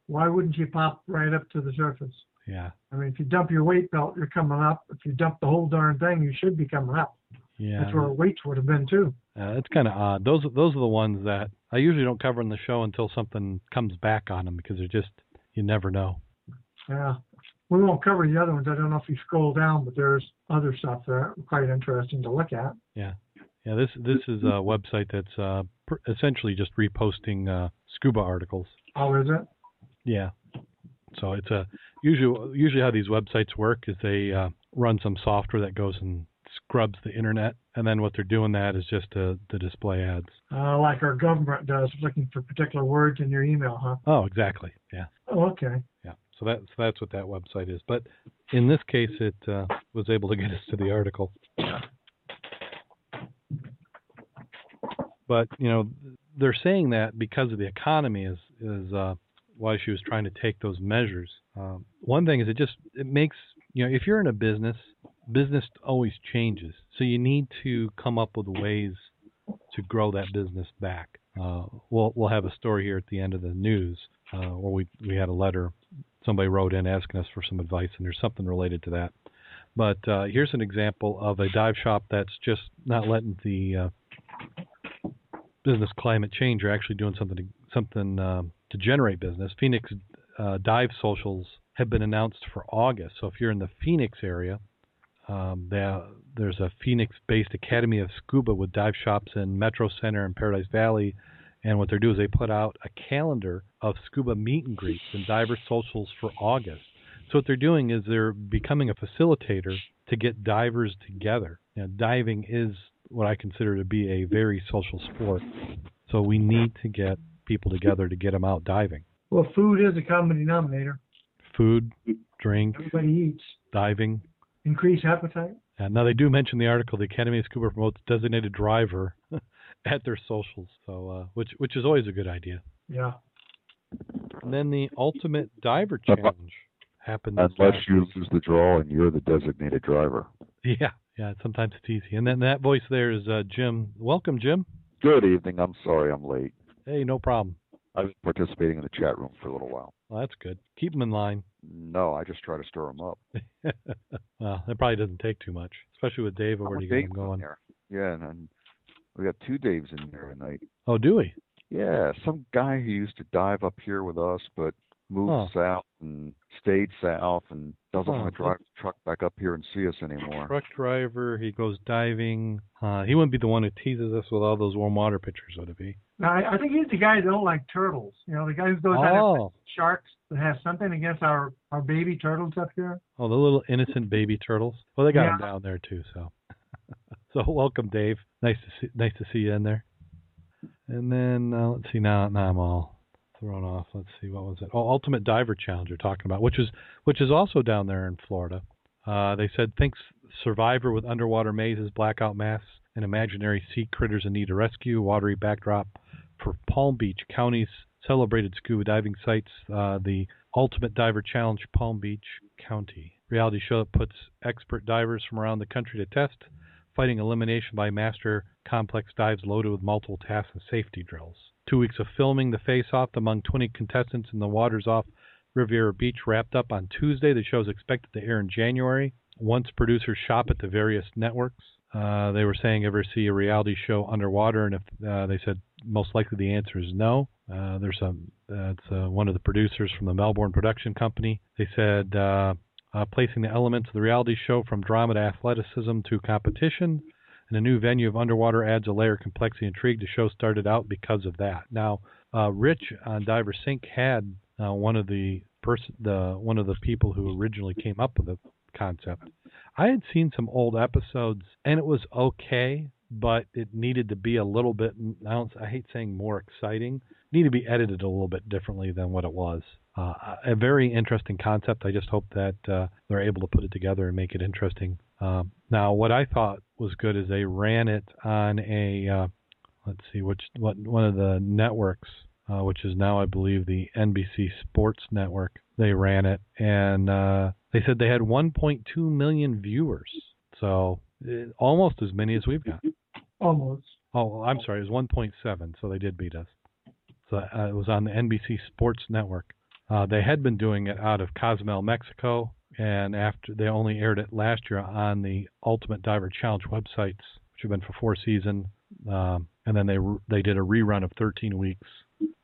Why wouldn't you pop right up to the surface? Yeah. I mean, if you dump your weight belt, you're coming up. If you dump the whole darn thing, you should be coming up. Yeah. That's where her weights would have been too. Uh, it's kind of odd. Those those are the ones that I usually don't cover in the show until something comes back on them because they're just you never know. Yeah. We won't cover the other ones. I don't know if you scroll down, but there's other stuff that are quite interesting to look at. Yeah. Yeah. This this is a website that's uh, pr- essentially just reposting uh, scuba articles. Oh, is it? Yeah. So it's a usually usually how these websites work is they uh, run some software that goes and scrubs the internet, and then what they're doing that is just to, to display ads. Uh, like our government does, looking for particular words in your email, huh? Oh, exactly. Yeah. Oh, okay. Yeah. So that's that's what that website is. But in this case, it uh, was able to get us to the article. But you know, they're saying that because of the economy is is uh, why she was trying to take those measures. Um, one thing is it just it makes you know if you're in a business, business always changes. So you need to come up with ways to grow that business back. Uh, we'll we'll have a story here at the end of the news uh, where we we had a letter somebody wrote in asking us for some advice, and there's something related to that. But uh, here's an example of a dive shop that's just not letting the uh, business climate change. They're actually doing something to, something um, to generate business. Phoenix uh, Dive Socials have been announced for August. So if you're in the Phoenix area, um, there, there's a Phoenix-based Academy of Scuba with dive shops in Metro Center and Paradise Valley. And what they do is they put out a calendar of scuba meet and greets and diver socials for August. So what they're doing is they're becoming a facilitator to get divers together. Know, diving is what I consider to be a very social sport. So we need to get people together to get them out diving. Well, food is a common denominator. Food, drink, Everybody eats. diving. Increase appetite. And now they do mention in the article the Academy of Scuba promotes designated driver at their socials, so uh, which which is always a good idea. Yeah. And then the Ultimate Diver Challenge happens. Unless last you week. lose the draw and you're the designated driver. Yeah, yeah. Sometimes it's easy. And then that voice there is uh, Jim. Welcome, Jim. Good evening. I'm sorry I'm late. Hey, no problem. I've been participating in the chat room for a little while. Well, that's good. Keep them in line. No, I just try to stir them up. well, that probably doesn't take too much, especially with Dave already getting going. there. Yeah, and, and we got two Daves in there tonight. Oh, do we? Yeah, some guy who used to dive up here with us, but moved Huh. south and stayed south and doesn't Huh. want to drive the truck back up here and see us anymore. Truck driver. He goes diving. Uh, he wouldn't be the one who teases us with all those warm water pictures, would it be? Now, I, I think he's the guy that don't like turtles. You know, the guy who goes out Oh, sharks that has something against our our baby turtles up here. oh, the little innocent baby turtles. Well, they got Yeah. them down there too. So, so welcome, Dave. Nice to see. Nice to see you in there. And then uh, let's see. Now, now I'm all thrown off. Let's see. What was it? Oh, Ultimate Diver Challenge. You're talking about, which is which is also down there in Florida. Uh, they said thinks survivor with underwater mazes, blackout masks, and imaginary sea critters in need of rescue. Watery backdrop for Palm Beach County's celebrated scuba diving sites. Uh, the Ultimate Diver Challenge, Palm Beach County reality show that puts expert divers from around the country to test, fighting elimination by master complex dives loaded with multiple tasks and safety drills. Two weeks of filming the face-off among 20 contestants in the waters off Riviera Beach wrapped up on Tuesday. The show is expected to air in January. Once producers shop at the various networks, uh, they were saying ever see a reality show underwater, and if uh, they said most likely the answer is no. Uh, there's a that's uh, one of the producers from the Melbourne production company. They said uh, uh, placing the elements of the reality show from drama to athleticism to competition. And a new venue of underwater adds a layer of complexity and intrigue. The show started out because of that. Now, uh, Rich on Diver Sync had uh, one of the person, the one of the people who originally came up with the concept. I had seen some old episodes, and it was okay, but it needed to be a little bit. I, don't, I hate saying more exciting. Need to be edited a little bit differently than what it was. Uh, a very interesting concept. I just hope that uh, they're able to put it together and make it interesting. Um, now, what I thought was good is they ran it on a uh, let's see which what one of the networks, uh, which is now I believe the NBC Sports Network. They ran it, and uh, they said they had 1.2 million viewers, so it, almost as many as we've got. Almost. Oh, I'm sorry, it was 1.7, so they did beat us. So uh, it was on the NBC Sports Network. Uh, they had been doing it out of Cozumel, Mexico, and after they only aired it last year on the Ultimate Diver Challenge websites, which have been for four seasons. Um, and then they they did a rerun of 13 weeks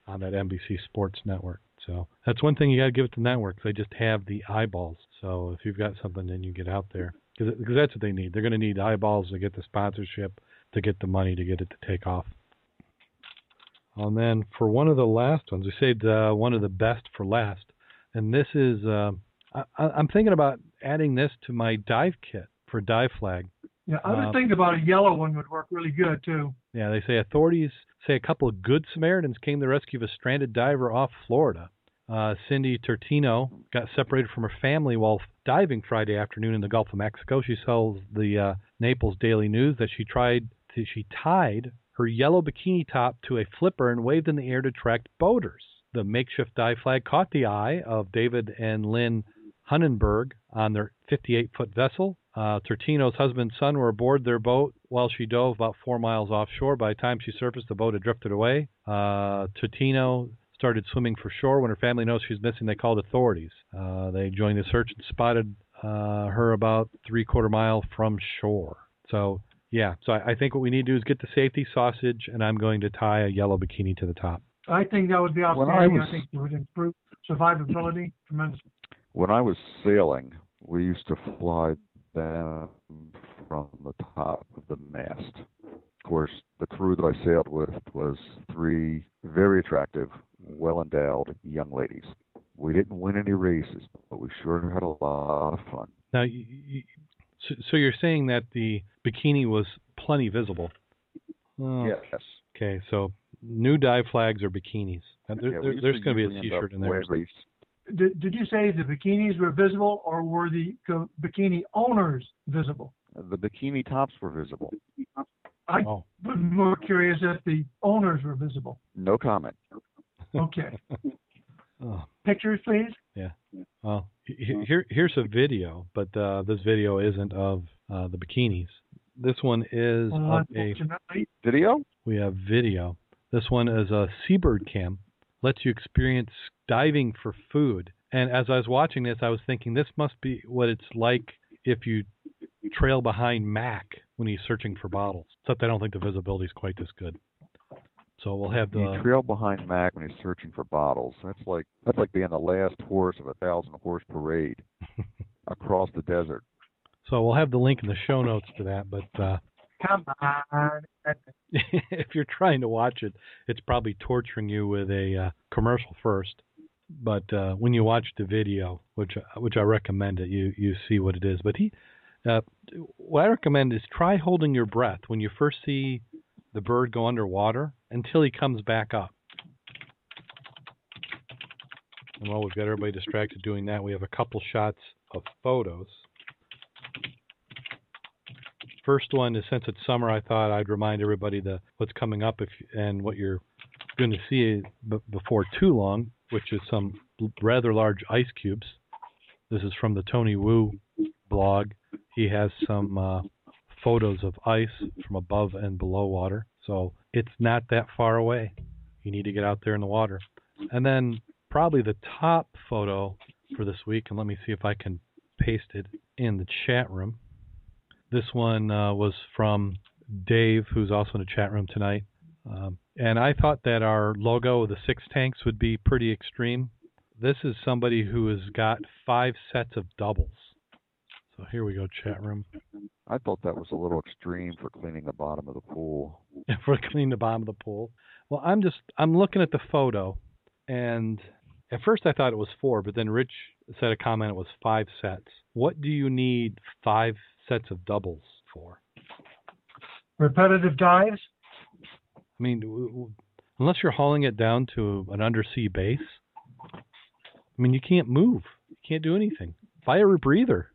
on that NBC Sports Network. So that's one thing you got to give it to networks. They just have the eyeballs. So if you've got something, then you get out there because that's what they need. They're going to need eyeballs to get the sponsorship, to get the money, to get it to take off. And then for one of the last ones, we saved uh, one of the best for last, and this is uh, I, am thinking about adding this to my dive kit for dive flag. Yeah, I was uh, thinking about a yellow one would work really good too. Yeah, they say authorities say a couple of good Samaritans came to the rescue of a stranded diver off Florida. Uh, Cindy Tertino got separated from her family while diving Friday afternoon in the Gulf of Mexico. She tells the uh, Naples Daily News that she tried to, she tied her yellow bikini top to a flipper and waved in the air to attract boaters. The makeshift dive flag caught the eye of David and Lynn Hunnenberg on their 58 foot vessel. Uh, Tertino's husband and son were aboard their boat while she dove about four miles offshore. By the time she surfaced, the boat had drifted away. Uh, Tertino started swimming for shore. When her family noticed she was missing, they called authorities. Uh, they joined the search and spotted uh, her about three quarter mile from shore. So yeah, so I, I think what we need to do is get the safety sausage, and I'm going to tie a yellow bikini to the top. I think that would be outstanding. I, was, I think it would improve survivability tremendously. When I was sailing, we used to fly them from the top of the mast. Of course, the crew that I sailed with was three very attractive, well endowed young ladies. We didn't win any races, but we sure had a lot of fun. Now, you, so, so you're saying that the bikini was plenty visible? Oh, yes. Okay, so new dive flags or bikinis? Uh, there, yeah, there, there's going to be a T-shirt in there. Did, did you say the bikinis were visible, or were the bikini owners visible? Uh, the bikini tops were visible. I oh. was more curious if the owners were visible. No comment. Okay. oh. Pictures, please. Yeah. Well, here here's a video, but uh, this video isn't of uh, the bikinis. This one is uh, of a video. We have video. This one is a Seabird cam. Lets you experience diving for food. And as I was watching this, I was thinking this must be what it's like if you trail behind Mac when he's searching for bottles. Except I don't think the visibility is quite this good. So we'll have the you trail behind Mac when he's searching for bottles. That's like that's like being the last horse of a thousand horse parade across the desert. So we'll have the link in the show notes to that. But uh, come on, if you're trying to watch it, it's probably torturing you with a uh, commercial first. But uh, when you watch the video, which which I recommend it, you you see what it is. But he, uh, what I recommend is try holding your breath when you first see the bird go underwater until he comes back up. And while we've got everybody distracted doing that, we have a couple shots of photos. First one is since it's summer, I thought I'd remind everybody the what's coming up if and what you're going to see before too long, which is some rather large ice cubes. This is from the Tony Wu blog. He has some uh, photos of ice from above and below water. So it's not that far away. You need to get out there in the water. And then probably the top photo for this week, and let me see if I can paste it in the chat room. This one uh, was from Dave, who's also in the chat room tonight. Um, and I thought that our logo, of the six tanks, would be pretty extreme. This is somebody who has got five sets of doubles. So here we go, chat room. I thought that was a little extreme for cleaning the bottom of the pool. for cleaning the bottom of the pool. Well, I'm just I'm looking at the photo, and at first I thought it was four, but then Rich said a comment it was five sets. What do you need five sets of doubles for? Repetitive dives. I mean, w- w- unless you're hauling it down to an undersea base, I mean, you can't move. You can't do anything. Buy a rebreather.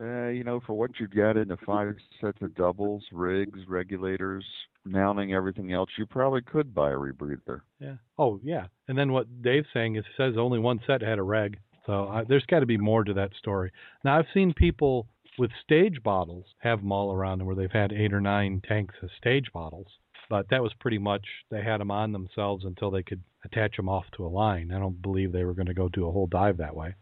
Uh, you know, for what you get in the five sets of doubles, rigs, regulators, mounting, everything else, you probably could buy a rebreather. Yeah. Oh, yeah. And then what Dave's saying is it says only one set had a reg. So uh, there's got to be more to that story. Now I've seen people with stage bottles have them all around them where they've had eight or nine tanks as stage bottles. But that was pretty much they had them on themselves until they could attach them off to a line. I don't believe they were going to go do a whole dive that way.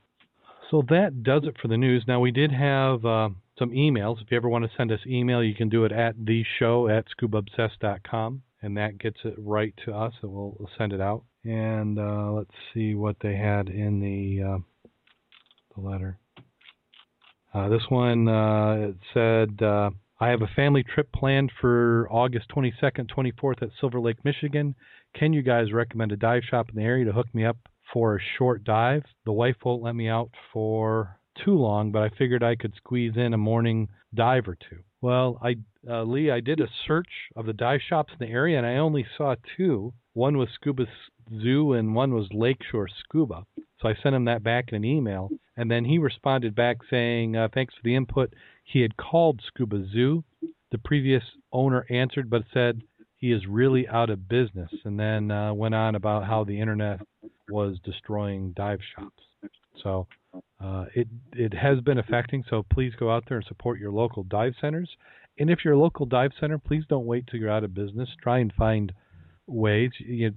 So that does it for the news. Now we did have uh, some emails. If you ever want to send us email, you can do it at the show at scubaobsessed.com, and that gets it right to us, and we'll, we'll send it out. And uh, let's see what they had in the uh, the letter. Uh, this one uh, it said, uh, "I have a family trip planned for August 22nd, 24th at Silver Lake, Michigan. Can you guys recommend a dive shop in the area to hook me up for a short dive? The wife won't let me out for too long, but I figured I could squeeze in a morning dive or two. Well, I uh, Lee, I did a search of the dive shops in the area, and I only saw two. One was Scuba Zoo, and one was Lakeshore Scuba. So I sent him that back in an email, and then he responded back saying, uh, "Thanks for the input." He had called Scuba Zoo. The previous owner answered, but said he is really out of business, and then uh, went on about how the internet was destroying dive shops. So uh, it it has been affecting. So please go out there and support your local dive centers. And if you're a local dive center, please don't wait till you're out of business. Try and find ways. You,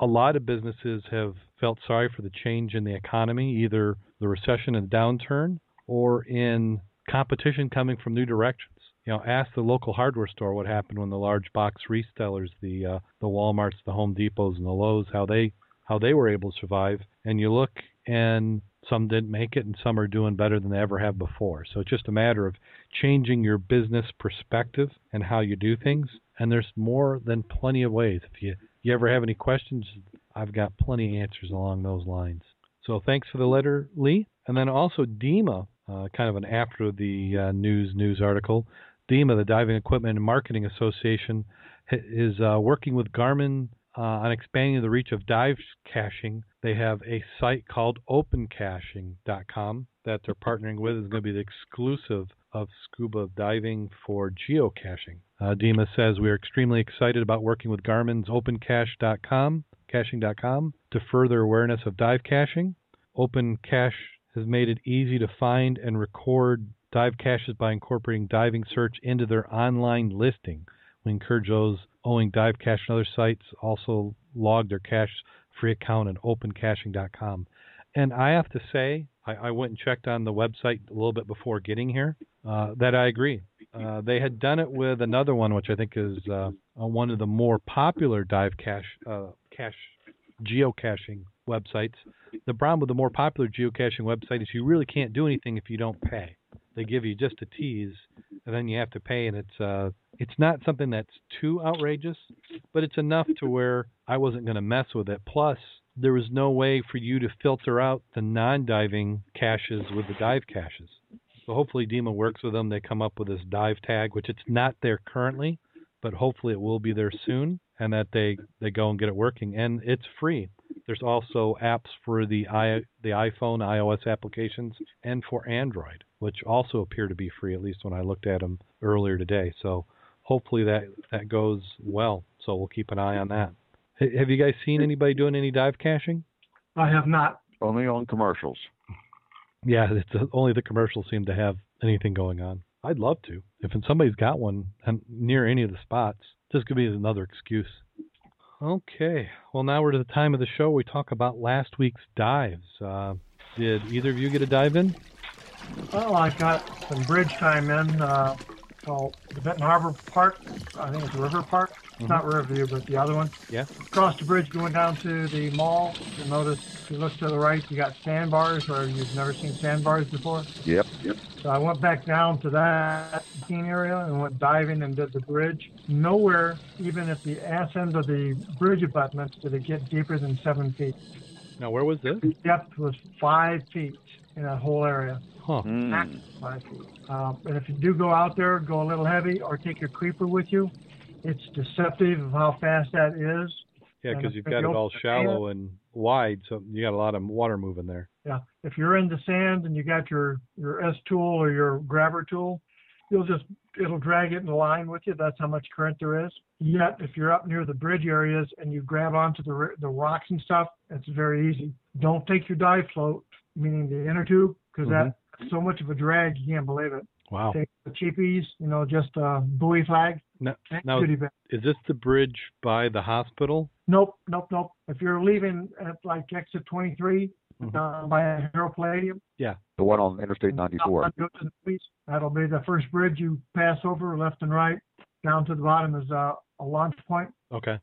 a lot of businesses have felt sorry for the change in the economy, either the recession and downturn, or in competition coming from new directions. You know, ask the local hardware store what happened when the large box resellers, the uh, the WalMarts, the Home Depots, and the Lowe's, how they how they were able to survive. And you look, and some didn't make it, and some are doing better than they ever have before. So it's just a matter of changing your business perspective and how you do things. And there's more than plenty of ways. If you you ever have any questions, I've got plenty of answers along those lines. So thanks for the letter, Lee. And then also DEMA, uh, kind of an after the uh, news news article. DEMA, the Diving Equipment and Marketing Association, is uh, working with Garmin uh, on expanding the reach of dive caching. They have a site called OpenCaching.com that they're partnering with. is going to be the exclusive of scuba diving for geocaching. Uh, DEMA says we are extremely excited about working with Garmin's OpenCache.com, caching.com, to further awareness of dive caching. OpenCache has made it easy to find and record dive caches by incorporating diving search into their online listing. We encourage those owning dive cache and other sites also log their cache free account at opencaching.com. And I have to say, I, I, went and checked on the website a little bit before getting here. Uh, that I agree. Uh, they had done it with another one, which I think is uh, one of the more popular dive cache uh, cache geocaching websites. The problem with the more popular geocaching website is you really can't do anything if you don't pay. They give you just a tease, and then you have to pay, and it's uh, it's not something that's too outrageous, but it's enough to where I wasn't going to mess with it. Plus, there was no way for you to filter out the non-diving caches with the dive caches. So hopefully DEMA works with them. They come up with this dive tag, which it's not there currently, but hopefully it will be there soon, and that they they go and get it working. And it's free. There's also apps for the i the iPhone, iOS applications, and for Android, which also appear to be free. At least when I looked at them earlier today. So hopefully that that goes well. So we'll keep an eye on that. Have you guys seen anybody doing any dive caching? I have not. Only on commercials. Yeah, it's only the commercials seem to have anything going on. I'd love to. If somebody's got one near any of the spots, this could be another excuse. Okay. Well, now we're to the time of the show we talk about last week's dives. Uh, did either of you get a dive in? Well, I got some bridge time in uh, called the Benton Harbor Park. I think it's River Park. It's not Riverview, but the other one. Yeah. Across the bridge going down to the mall, you'll notice if you look to the right, you got sandbars where you've never seen sandbars before. Yep, yep. So I went back down to that bikini area and went diving and did the bridge. Nowhere, even at the ass end of the bridge abutments, did it get deeper than seven feet. Now, where was this? Depth was five feet in that whole area. Huh. Mm. Five feet. Um, and if you do go out there, go a little heavy or take your creeper with you. It's deceptive of how fast that is. Yeah, because you've got it all shallow and wide, so you got a lot of water moving there. Yeah. If you're in the sand and you got your, your S tool or your grabber tool, you'll just, it'll drag it in line with you. That's how much current there is. Yet, if you're up near the bridge areas and you grab onto the, the rocks and stuff, it's very easy. Don't take your dive float, meaning the inner tube, because that's mm-hmm. so much of a drag, you can't believe it. Wow. Take the cheapies, you know, just a buoy flag. Now, now is this the bridge by the hospital? Nope, nope, nope. If you're leaving at like exit 23 Mhm. uh, by Hero Palladium, yeah, The one on Interstate 94. Go to. That'll be the first bridge you pass over, left and right. Down to the bottom is uh, a launch point, Okay.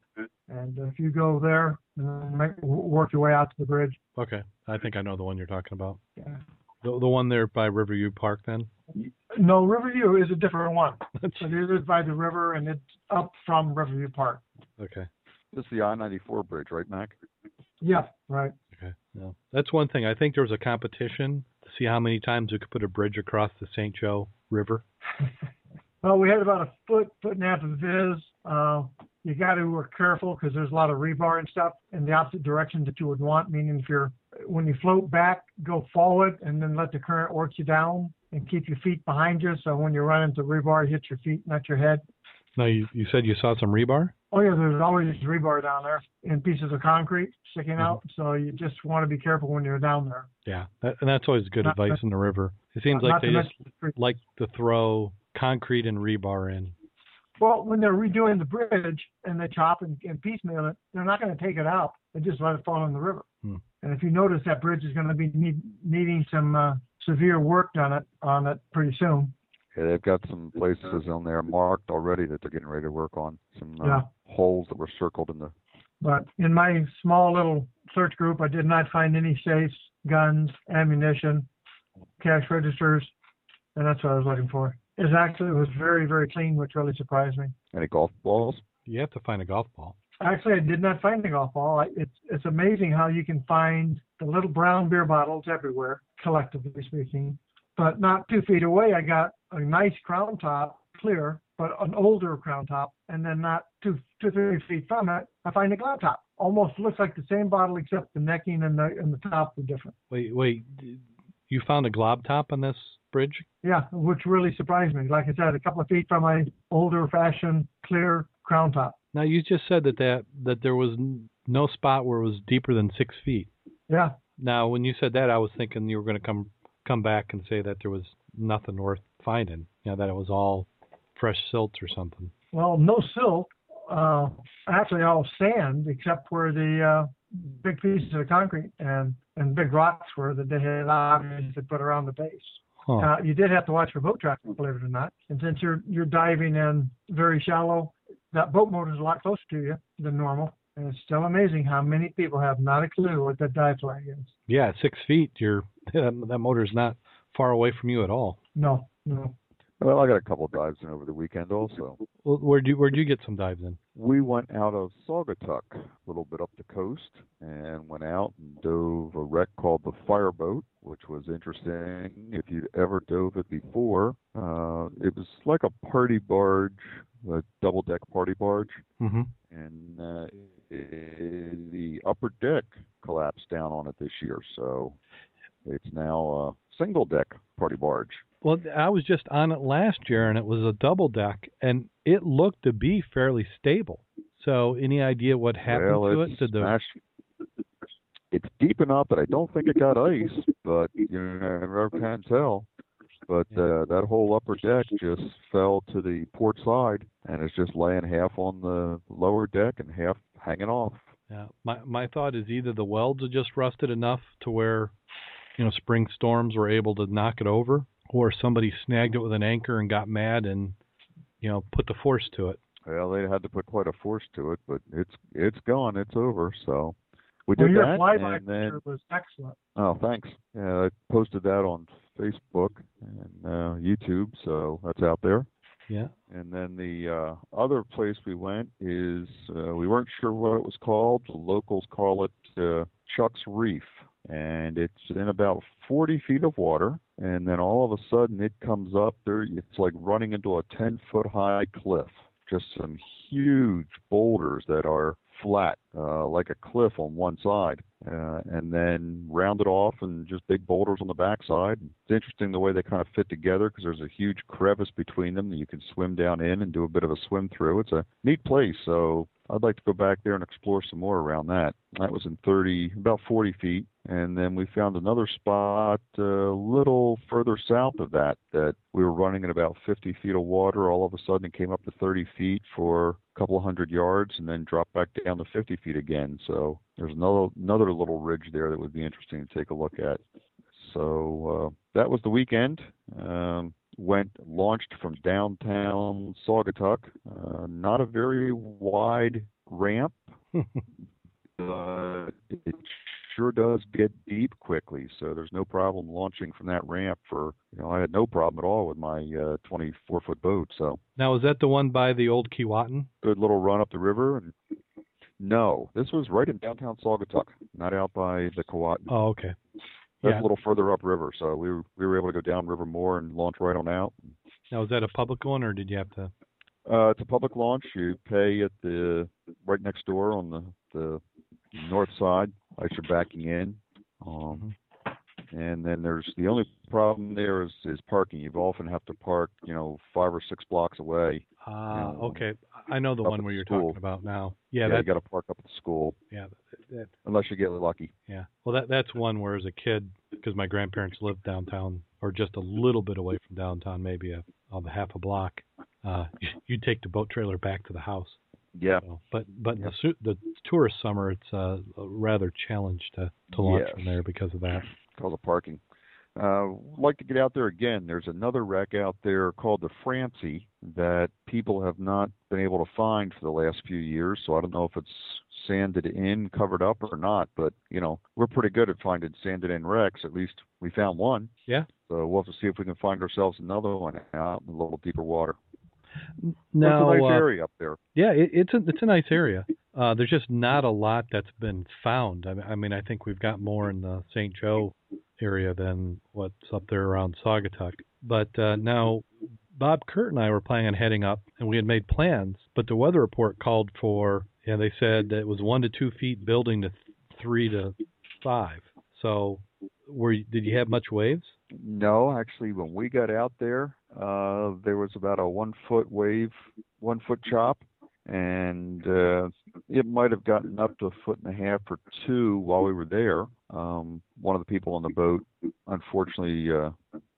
and if you go there, then make, work your way out to the bridge. Okay. I think I know the one you're talking about. Yeah. The, the one there by Riverview Park, then? No, Riverview is a different one. So it is by the river, and it's up from Riverview Park. okay. This is the I-94 bridge, right, Mac? Yeah, right. Okay. No. That's one thing. I think there was a competition to see how many times we could put a bridge across the St. Joe River. Well, we had about a foot, foot and a half of viz. Uh, you got to work careful because there's a lot of rebar and stuff in the opposite direction that you would want. Meaning, if you're when you float back, go forward and then let the current work you down and keep your feet behind you. So when you run into rebar, you hit your feet, not your head. Now, you, you said you saw some rebar? Oh yeah, there's always rebar down there and pieces of concrete sticking out. Mm-hmm. So you just want to be careful when you're down there. Yeah. That, and that's always good Not- advice in the river. It seems like to they just the like to throw concrete and rebar in. Well, when they're redoing the bridge and they chop and, and piecemeal it, they're not going to take it out. They just let it fall in the river. And if you notice, that bridge is going to be need, needing some uh, severe work done it on it pretty soon. Yeah, they've got some places on there marked already that they're getting ready to work on. Some uh, Yeah. holes that were circled in the. But in my small little search group, I did not find any safes, guns, ammunition, cash registers, and that's what I was looking for. It actually was very, very clean, which really surprised me. Any golf balls? You have to find a golf ball. Actually, I did not find the golf ball. It's it's amazing how you can find the little brown beer bottles everywhere, collectively speaking. But not two feet away, I got a nice crown top, clear, but an older crown top, and then not two two three feet from it, I find a glob top. Almost looks like the same bottle, except the necking and the and the top were different. Wait, wait. You found a glob top on this bridge? Yeah, which really surprised me. Like I said, a couple of feet from my older fashioned clear crown top. Now you just said that that, that there was no spot where it was deeper than six feet. Yeah, Now, when you said that, I was thinking you were going to come come back and say that there was nothing worth finding. You know, that it was all fresh silt or something. Well, no silt. Uh, actually, all sand except where the uh, big pieces of concrete and and big rocks were that they had obviously put around the base. Huh. Uh, you did have to watch for boat traffic, believe it or not. And since you're you're diving in very shallow, that boat motor is a lot closer to you than normal. And it's still amazing how many people have not a clue what that dive flag is. yeah, six feet, you're that, motor is not far away from you at all. No, no. Well, I got a couple of dives in over the weekend also. Well, where'd you where'd you get some dives in? We went out of Saugatuck, a little bit up the coast, and went out and dove a wreck called the Fireboat, which was interesting. If you'd ever dove it before, uh, it was like a party barge, a double deck party barge, Mm-hmm. and uh, i the upper deck collapsed down on it this year, so it's now a single deck party barge. Well, I was just on it last year, and it was a double deck, and it looked to be fairly stable. So, any idea what happened well, to it? Did the. It's deep enough that I don't think it got ice, but you never can tell. But uh, that whole upper deck just fell to the port side, and it's just laying half on the lower deck and half hanging off. Yeah. My my thought is either the welds are just rusted enough to where, you know, spring storms were able to knock it over, or somebody snagged it with an anchor and got mad and, you know, put the force to it. Well, they had to put quite a force to it, but it's it's gone, it's over. So we Well, did your that, flyby and then picture was excellent. oh, thanks. Yeah, I posted that on Facebook and uh, YouTube, so that's out there. Yeah. And then the uh, other place we went is uh, we weren't sure what it was called. The locals call it uh, Chuck's Reef, and it's in about 40 feet of water. And then all of a sudden, it comes up there. It's like running into a 10 foot high cliff. Just some huge boulders that are flat, uh, like a cliff on one side, uh, and then rounded off and just big boulders on the backside. It's interesting the way they kind of fit together because there's a huge crevice between them that you can swim down in and do a bit of a swim through. It's a neat place, so I'd like to go back there and explore some more around that. That was in 30, about 40 feet, and then we found another spot uh, a little further south of that that we were running at about 50 feet of water. All of a sudden, it came up to 30 feet for a couple of hundred yards, and then dropped back down to 50 feet again. So there's another another little ridge there that would be interesting to take a look at. So uh, that was the weekend. Um, went launched from downtown Saugatuck. Uh, not a very wide ramp, but it sure does get deep quickly. So there's no problem launching from that ramp. For you know, I had no problem at all with my uh, 24 foot boat. So Now, is that the one by the old Keewatin? good little run up the river. And no, this was right in downtown Saugatuck, not out by the Kawat. Oh, okay. That's Yeah. a little further upriver, so we were, we were able to go downriver more and launch right on out. Now, is that a public one, or did you have to? Uh, it's a public launch. You pay at the right next door on the the north side as you're backing in. Um, and then there's the only problem there is is parking. You often have to park, you know, five or six blocks away. Ah, No. okay. I know the one where you're school. talking about now. Yeah, you that, got to park up at the school yeah, that, that, unless you get lucky. yeah. Well, that that's one where as a kid, because my grandparents lived downtown, or just a little bit away from downtown, maybe a on the half a block. Uh, you, you take the boat trailer back to the house. Yeah. So, but but in the su- the tourist summer, it's uh, a rather challenge to to launch Yes. from there because of that. called the parking. Uh, like to get out there again. There's another wreck out there called the Francie that people have not been able to find for the last few years. So I don't know if it's sanded in, covered up, or not. But you know, we're pretty good at finding sanded in wrecks. At least we found one. Yeah. So we'll have to see if we can find ourselves another one out in a little deeper water. Now, it's a nice uh, area up there. Yeah, it, it's a it's a nice area. Uh, there's just not a lot that's been found. I mean, I mean, I think we've got more in the St. Joe area than what's up there around Saugatuck. But uh, now, Bob Kurt and I were planning on heading up, and we had made plans. But the weather report called for, yeah, they said that it was one to two feet building to th- three to five. So, were you, did you have much waves? No, actually, when we got out there, uh, there was about a one foot wave, one foot chop, and uh, it might have gotten up to a foot and a half or two while we were there. Um, one of the people on the boat, unfortunately, uh,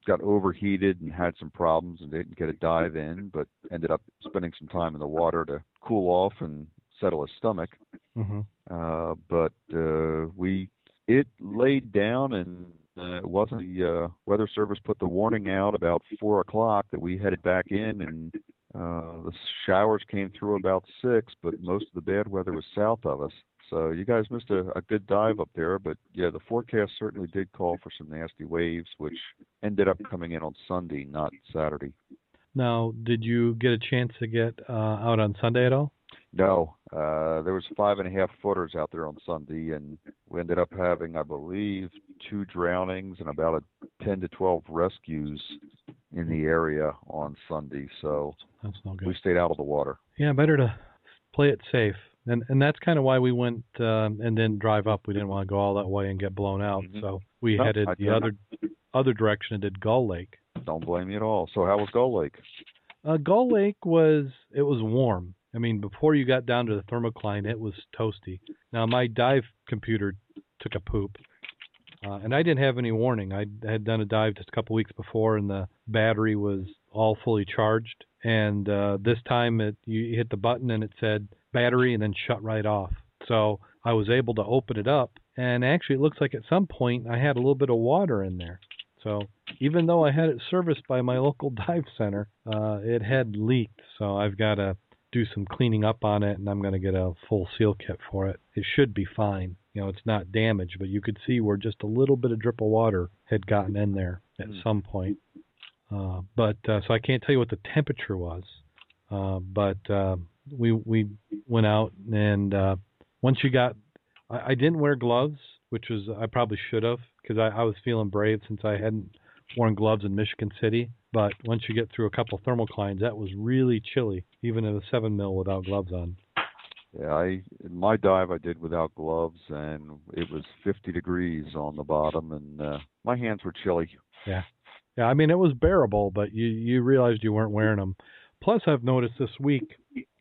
got overheated and had some problems and didn't get a dive in, but ended up spending some time in the water to cool off and settle his stomach. Mm-hmm. Uh, but uh, we it laid down and uh, it wasn't the uh, weather service put the warning out about four o'clock that we headed back in and uh, the showers came through about six, but most of the bad weather was south of us. So you guys missed a, a good dive up there, but yeah, the forecast certainly did call for some nasty waves, which ended up coming in on Sunday, not Saturday. Now, did you get a chance to get uh, out on Sunday at all? No, uh, there was five and a half footers out there on Sunday, and we ended up having, I believe, two drownings and about a ten to twelve rescues in the area on Sunday. So That's no good. we stayed out of the water. Yeah, better to play it safe, and and that's kind of why we went um, and then drive up. We didn't want to go all that way and get blown out, Mhm. so we No, headed the other other direction and did Gull Lake. Don't blame me at all. So how was Gull Lake? Uh, Gull Lake was it was warm. I mean, before you got down to the thermocline, it was toasty. Now my dive computer took a poop, uh, and I didn't have any warning. I had done a dive just a couple weeks before, and the battery was all fully charged. And uh, this time, it you hit the button and it said battery and then shut right off. So I was able to open it up, and actually, it looks like at some point I had a little bit of water in there. So even though I had it serviced by my local dive center, uh, it had leaked. So I've got to do some cleaning up on it, and I'm going to get a full seal kit for it. It should be fine. You know, it's not damaged, but you could see where just a little bit of drip of water had gotten in there at Mm. some point. Uh, but uh, so I can't tell you what the temperature was. Uh, but uh, we we went out and uh, once you got, I, I didn't wear gloves, which was I probably should have because I, I was feeling brave since I hadn't worn gloves in Michigan City. But once you get through a couple thermal thermoclines, that was really chilly, even in a seven mil without gloves on. Yeah, I in my dive I did without gloves, and it was 50 degrees on the bottom, and uh, my hands were chilly. Yeah, yeah, I mean it was bearable, but you you realized you weren't wearing them. Plus, I've noticed this week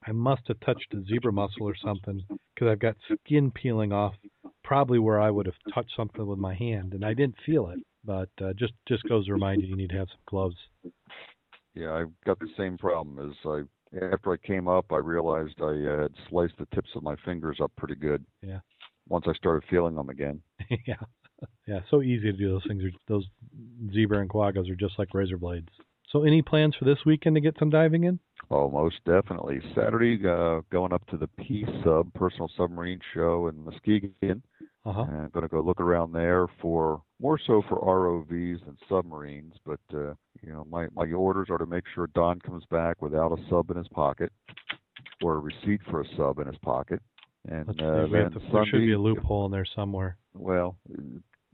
I must have touched a zebra mussel or something because I've got skin peeling off, probably where I would have touched something with my hand, and I didn't feel it. But uh, just just goes to remind you you need to have some gloves. Yeah, I've got the same problem. As I after I came up, I realized I uh, had sliced the tips of my fingers up pretty good. Yeah. Once I started feeling them again. yeah, yeah, so easy to do those things. Those zebra and quaggas are just like razor blades. So, any plans for this weekend to get some diving in? Oh, most definitely. Saturday, uh, going up to the P Sub Personal Submarine Show in Muskegon. Uh huh. and going to go look around there for more so for ROVs than submarines. But uh, you know, my my orders are to make sure Don comes back without a sub in his pocket or a receipt for a sub in his pocket. And Let's uh, see. We have then to, there should be a loophole in there somewhere. well,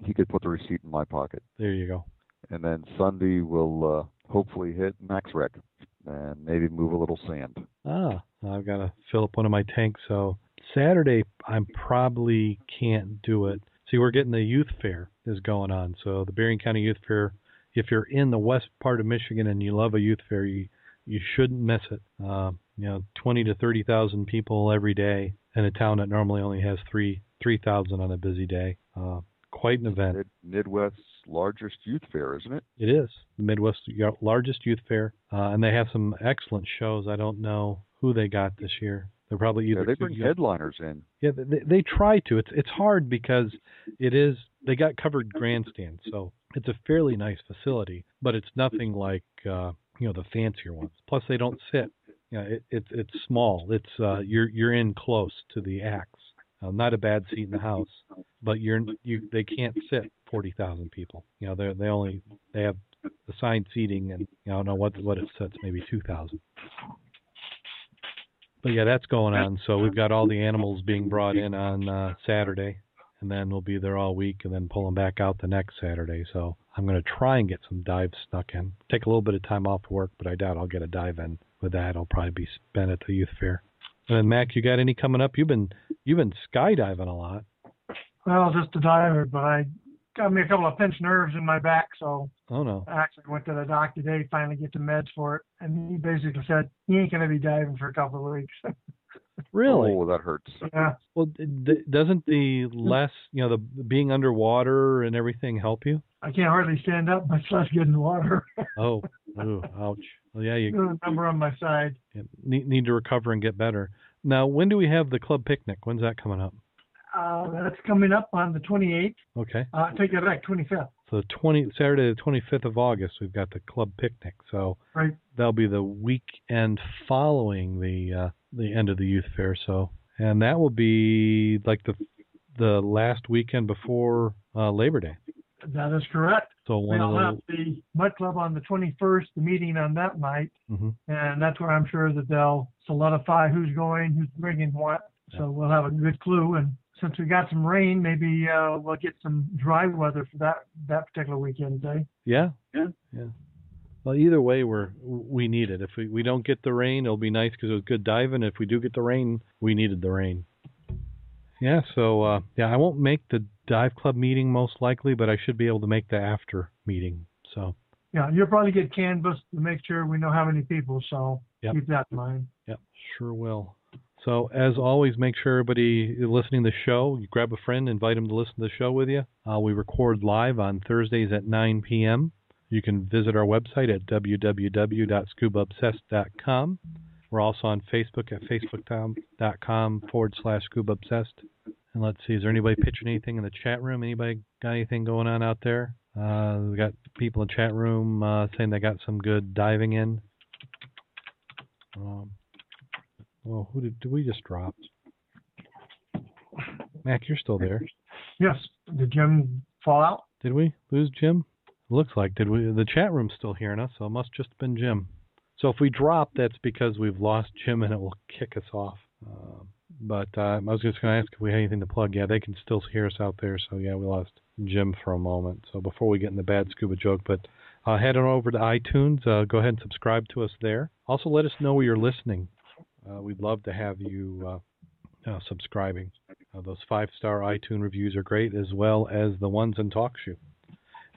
he could put the receipt in my pocket. There you go. And then Sunday we'll uh, hopefully hit Max Rec and maybe move a little sand. Ah, I've got to fill up one of my tanks. So Saturday, I probably can't do it. See, we're getting the youth fair is going on. So the Berrien County Youth Fair. If you're in the west part of Michigan and you love a youth fair, you you shouldn't miss it. Uh, you know, twenty to thirty thousand people every day in a town that normally only has three three thousand on a busy day. Uh, quite an event. Mid- Midwest's largest youth fair, isn't it? It is the Midwest largest youth fair, uh, and they have some excellent shows. I don't know who they got this year. They're probably either Yeah, they bring headliners in. Yeah, they, they try to. It's it's hard because it is they got covered grandstands, so it's a fairly nice facility, but it's nothing like uh, you know the fancier ones. Plus, they don't sit. Yeah, it, it's it's small. It's uh, you're you're in close to the acts. Uh, not a bad seat in the house, but you're you they can't sit forty thousand people. You know they they only they have assigned seating, and you know, I don't know what what it sits maybe two thousand. But yeah, that's going on. So we've got all the animals being brought in on uh, Saturday, and then we'll be there all week, and then pull them back out the next Saturday. So I'm going to try and get some dives snuck in. Take a little bit of time off work, but I doubt I'll get a dive in with that. I'll probably be spent at the youth fair. And then Mac, you got any coming up? You've been you've been skydiving a lot. Well, just a diver, but I got me a couple of pinched nerves in my back, so Oh no. I actually went to the doc today, finally get the meds for it, and he basically said he ain't gonna be diving for a couple of weeks. Really? Oh, that hurts. yeah, Well, d- d- doesn't the less you know the being underwater and everything help you? I can't hardly stand up, much less get in the water. Oh, ooh, ouch. Well, yeah, you Got a number on my side. Need need to recover and get better. Now, when do we have the club picnic? When's that coming up? Uh, that's coming up on the 28th. Okay, Uh, take that back, 25th. so the twenty Saturday, the twenty fifth of August, we've got the club picnic. So Right. that'll be the weekend following the uh, the end of the youth fair. So, and that will be like the the last weekend before uh, Labor Day. That is correct. So one of We'll the have the Mud Club on the 21st, the meeting on that night, mm-hmm. and that's where I'm sure that they'll solidify who's going, who's bringing what. So we'll have a good clue. And since we got some rain, maybe uh, we'll get some dry weather for that that particular weekend day. Yeah. Yeah. Yeah. Well, either way, we're we need it. If we, we don't get the rain, it'll be nice because it was good diving. If we do get the rain, we needed the rain. Yeah. So uh, yeah, I won't make the dive club meeting most likely, but I should be able to make the after meeting. So Yeah, you'll probably get canvas to make sure we know how many people. So Yep. keep that in mind. Yep, sure will. So as always, make sure everybody listening to the show, you grab a friend, invite them to listen to the show with you. Uh, we record live on Thursdays at 9 p.m. You can visit our website at www.scubaobsessed.com. We're also on Facebook at facebook.com forward slash scuba obsessed. And let's see, is there anybody pitching anything in the chat room? Anybody got anything going on out there? Uh, we got people in the chat room uh, saying they got some good diving in. Um, well, who did, did we just drop? Mac, you're still there. Yes. Did Jim fall out? Did we lose Jim? Looks like did we? The chat room's still hearing us, so it must just have been Jim. So if we drop, that's because we've lost Jim, and it will kick us off. Uh, but uh, I was just going to ask if we had anything to plug. Yeah, they can still hear us out there. So yeah, we lost Jim for a moment. So before we get in the bad scuba joke, but uh, head on over to iTunes. Uh, go ahead and subscribe to us there. Also, let us know where you're listening. Uh, we'd love to have you uh, uh, subscribing. Uh, those five star iTunes reviews are great, as well as the ones in TalkShoe.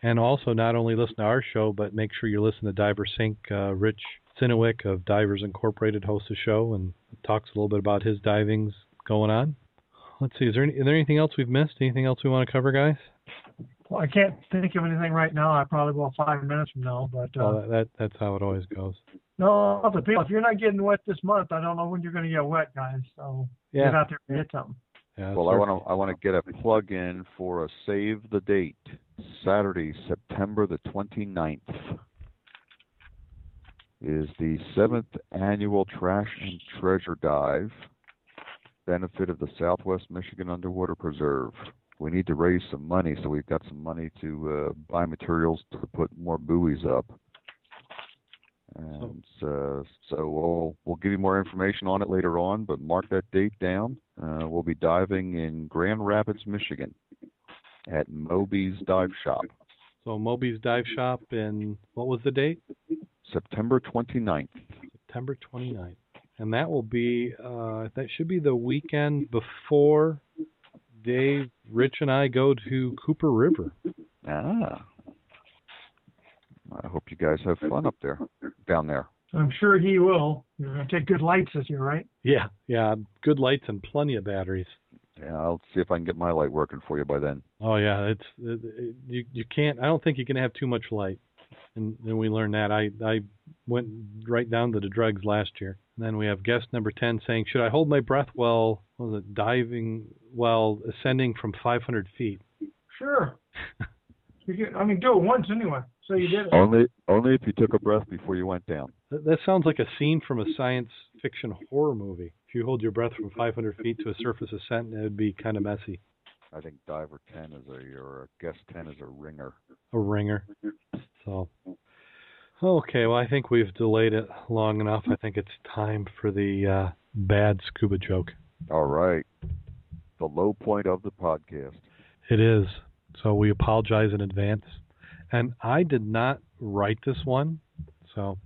And also, not only listen to our show, but make sure you listen to Divers Inc. Uh, Rich Sinowick of Divers Incorporated hosts a show and talks a little bit about his divings going on. Let's see, is there, any, is there anything else we've missed? Anything else we want to cover, guys? Well, I can't think of anything right now. I probably will five minutes from now. But uh, that, that that's how it always goes. No, other people. If you're not getting wet this month, I don't know when you're going to get wet, guys. So yeah. get out there and get something. Yeah, well, I want to I want to get a plug in for a save the date Saturday, September the 29th is the seventh annual Trash and Treasure Dive, benefit of the Southwest Michigan Underwater Preserve. We need to raise some money, so we've got some money to uh, buy materials to put more buoys up. And uh, so we'll we'll give you more information on it later on, but mark that date down. Uh, we'll be diving in Grand Rapids, Michigan, at Moby's Dive Shop. So Moby's Dive Shop, in what was the date? September 29th. September 29th. And that will be, uh, that should be the weekend before Dave, Rich, and I go to Cooper River. Ah. I hope you guys have fun up there, down there. I'm sure he will. You're going to take good lights this year, right? Yeah, yeah. Good lights and plenty of batteries. Yeah, I'll see if I can get my light working for you by then. Oh yeah, it's it, it, you you can't. I don't think you can have too much light and, then we learned that. I I went right down to the drugs last year. And then we have guest number ten saying, "Should I hold my breath while was it diving while ascending from 500 feet?" Sure. you can, I mean, do it once anyway. So you did it. Only only if you took a breath before you went down. That, that sounds like a scene from a science fiction horror movie. If you hold your breath from 500 feet to a surface ascent, it would be kind of messy. I think diver 10 is a or guest 10 is a ringer. A ringer. So, okay, well, I think we've delayed it long enough. I think it's time for the uh, bad scuba joke. All right. The low point of the podcast. It is. So we apologize in advance. And I did not write this one. So,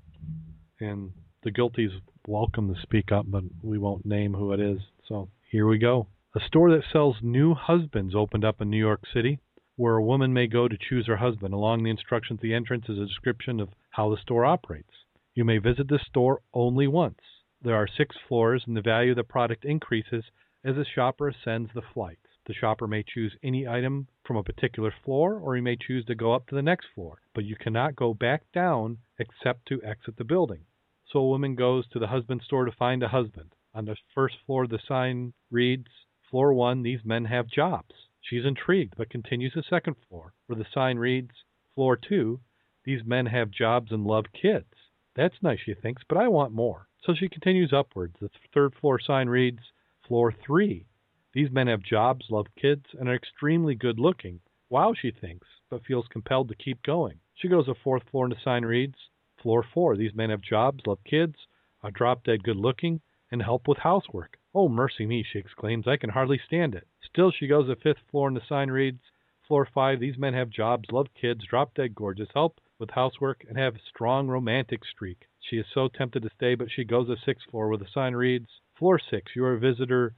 and the guilty's welcome to speak up, but we won't name who it is. So here we go. A store that sells new husbands opened up in New York City where a woman may go to choose her husband. Along the instructions at the entrance is a description of how the store operates. You may visit this store only once. There are six floors, and the value of the product increases as the shopper ascends the flights. The shopper may choose any item from a particular floor, or he may choose to go up to the next floor, but you cannot go back down except to exit the building. So a woman goes to the husband store to find a husband. On the first floor, the sign reads, Floor 1, these men have jobs. She's intrigued, but continues the second floor, where the sign reads, Floor 2, these men have jobs and love kids. That's nice, she thinks, but I want more. So she continues upwards. The third floor sign reads, Floor 3, these men have jobs, love kids, and are extremely good looking. Wow, she thinks, but feels compelled to keep going. She goes to fourth floor and the sign reads, Floor 4, these men have jobs, love kids, are drop dead good looking, and help with housework. Oh, mercy me, she exclaims. I can hardly stand it. Still, she goes to fifth floor, and the sign reads, Floor 5, these men have jobs, love kids, drop dead gorgeous, help with housework, and have a strong romantic streak. She is so tempted to stay, but she goes to sixth floor, where the sign reads, Floor 6, you are a visitor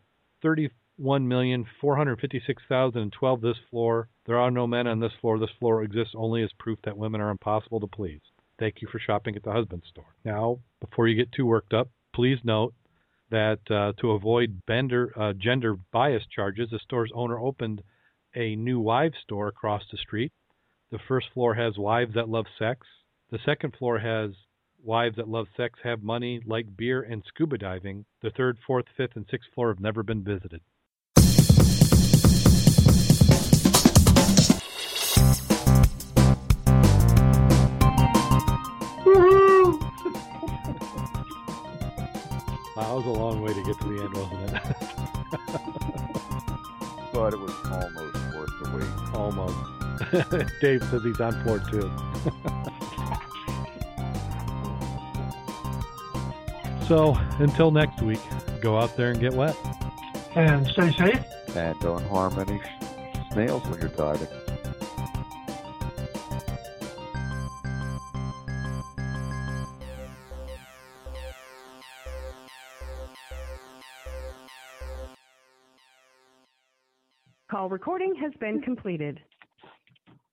31,456,012 this floor. There are no men on this floor. This floor exists only as proof that women are impossible to please. Thank you for shopping at the husband store. Now, before you get too worked up, please note that uh, to avoid bender, uh, gender bias charges, the store's owner opened a new wives store across the street. The first floor has wives that love sex. The second floor has Wives that love sex, have money, like beer and scuba diving. The third, fourth, fifth, and sixth floor have never been visited. Wow, that was a long way to get to the end, wasn't it? But it was almost worth the wait. Almost. Dave says he's on floor too. so, until next week, go out there and get wet. And stay safe. And don't harm any snails when you're diving. Has been completed.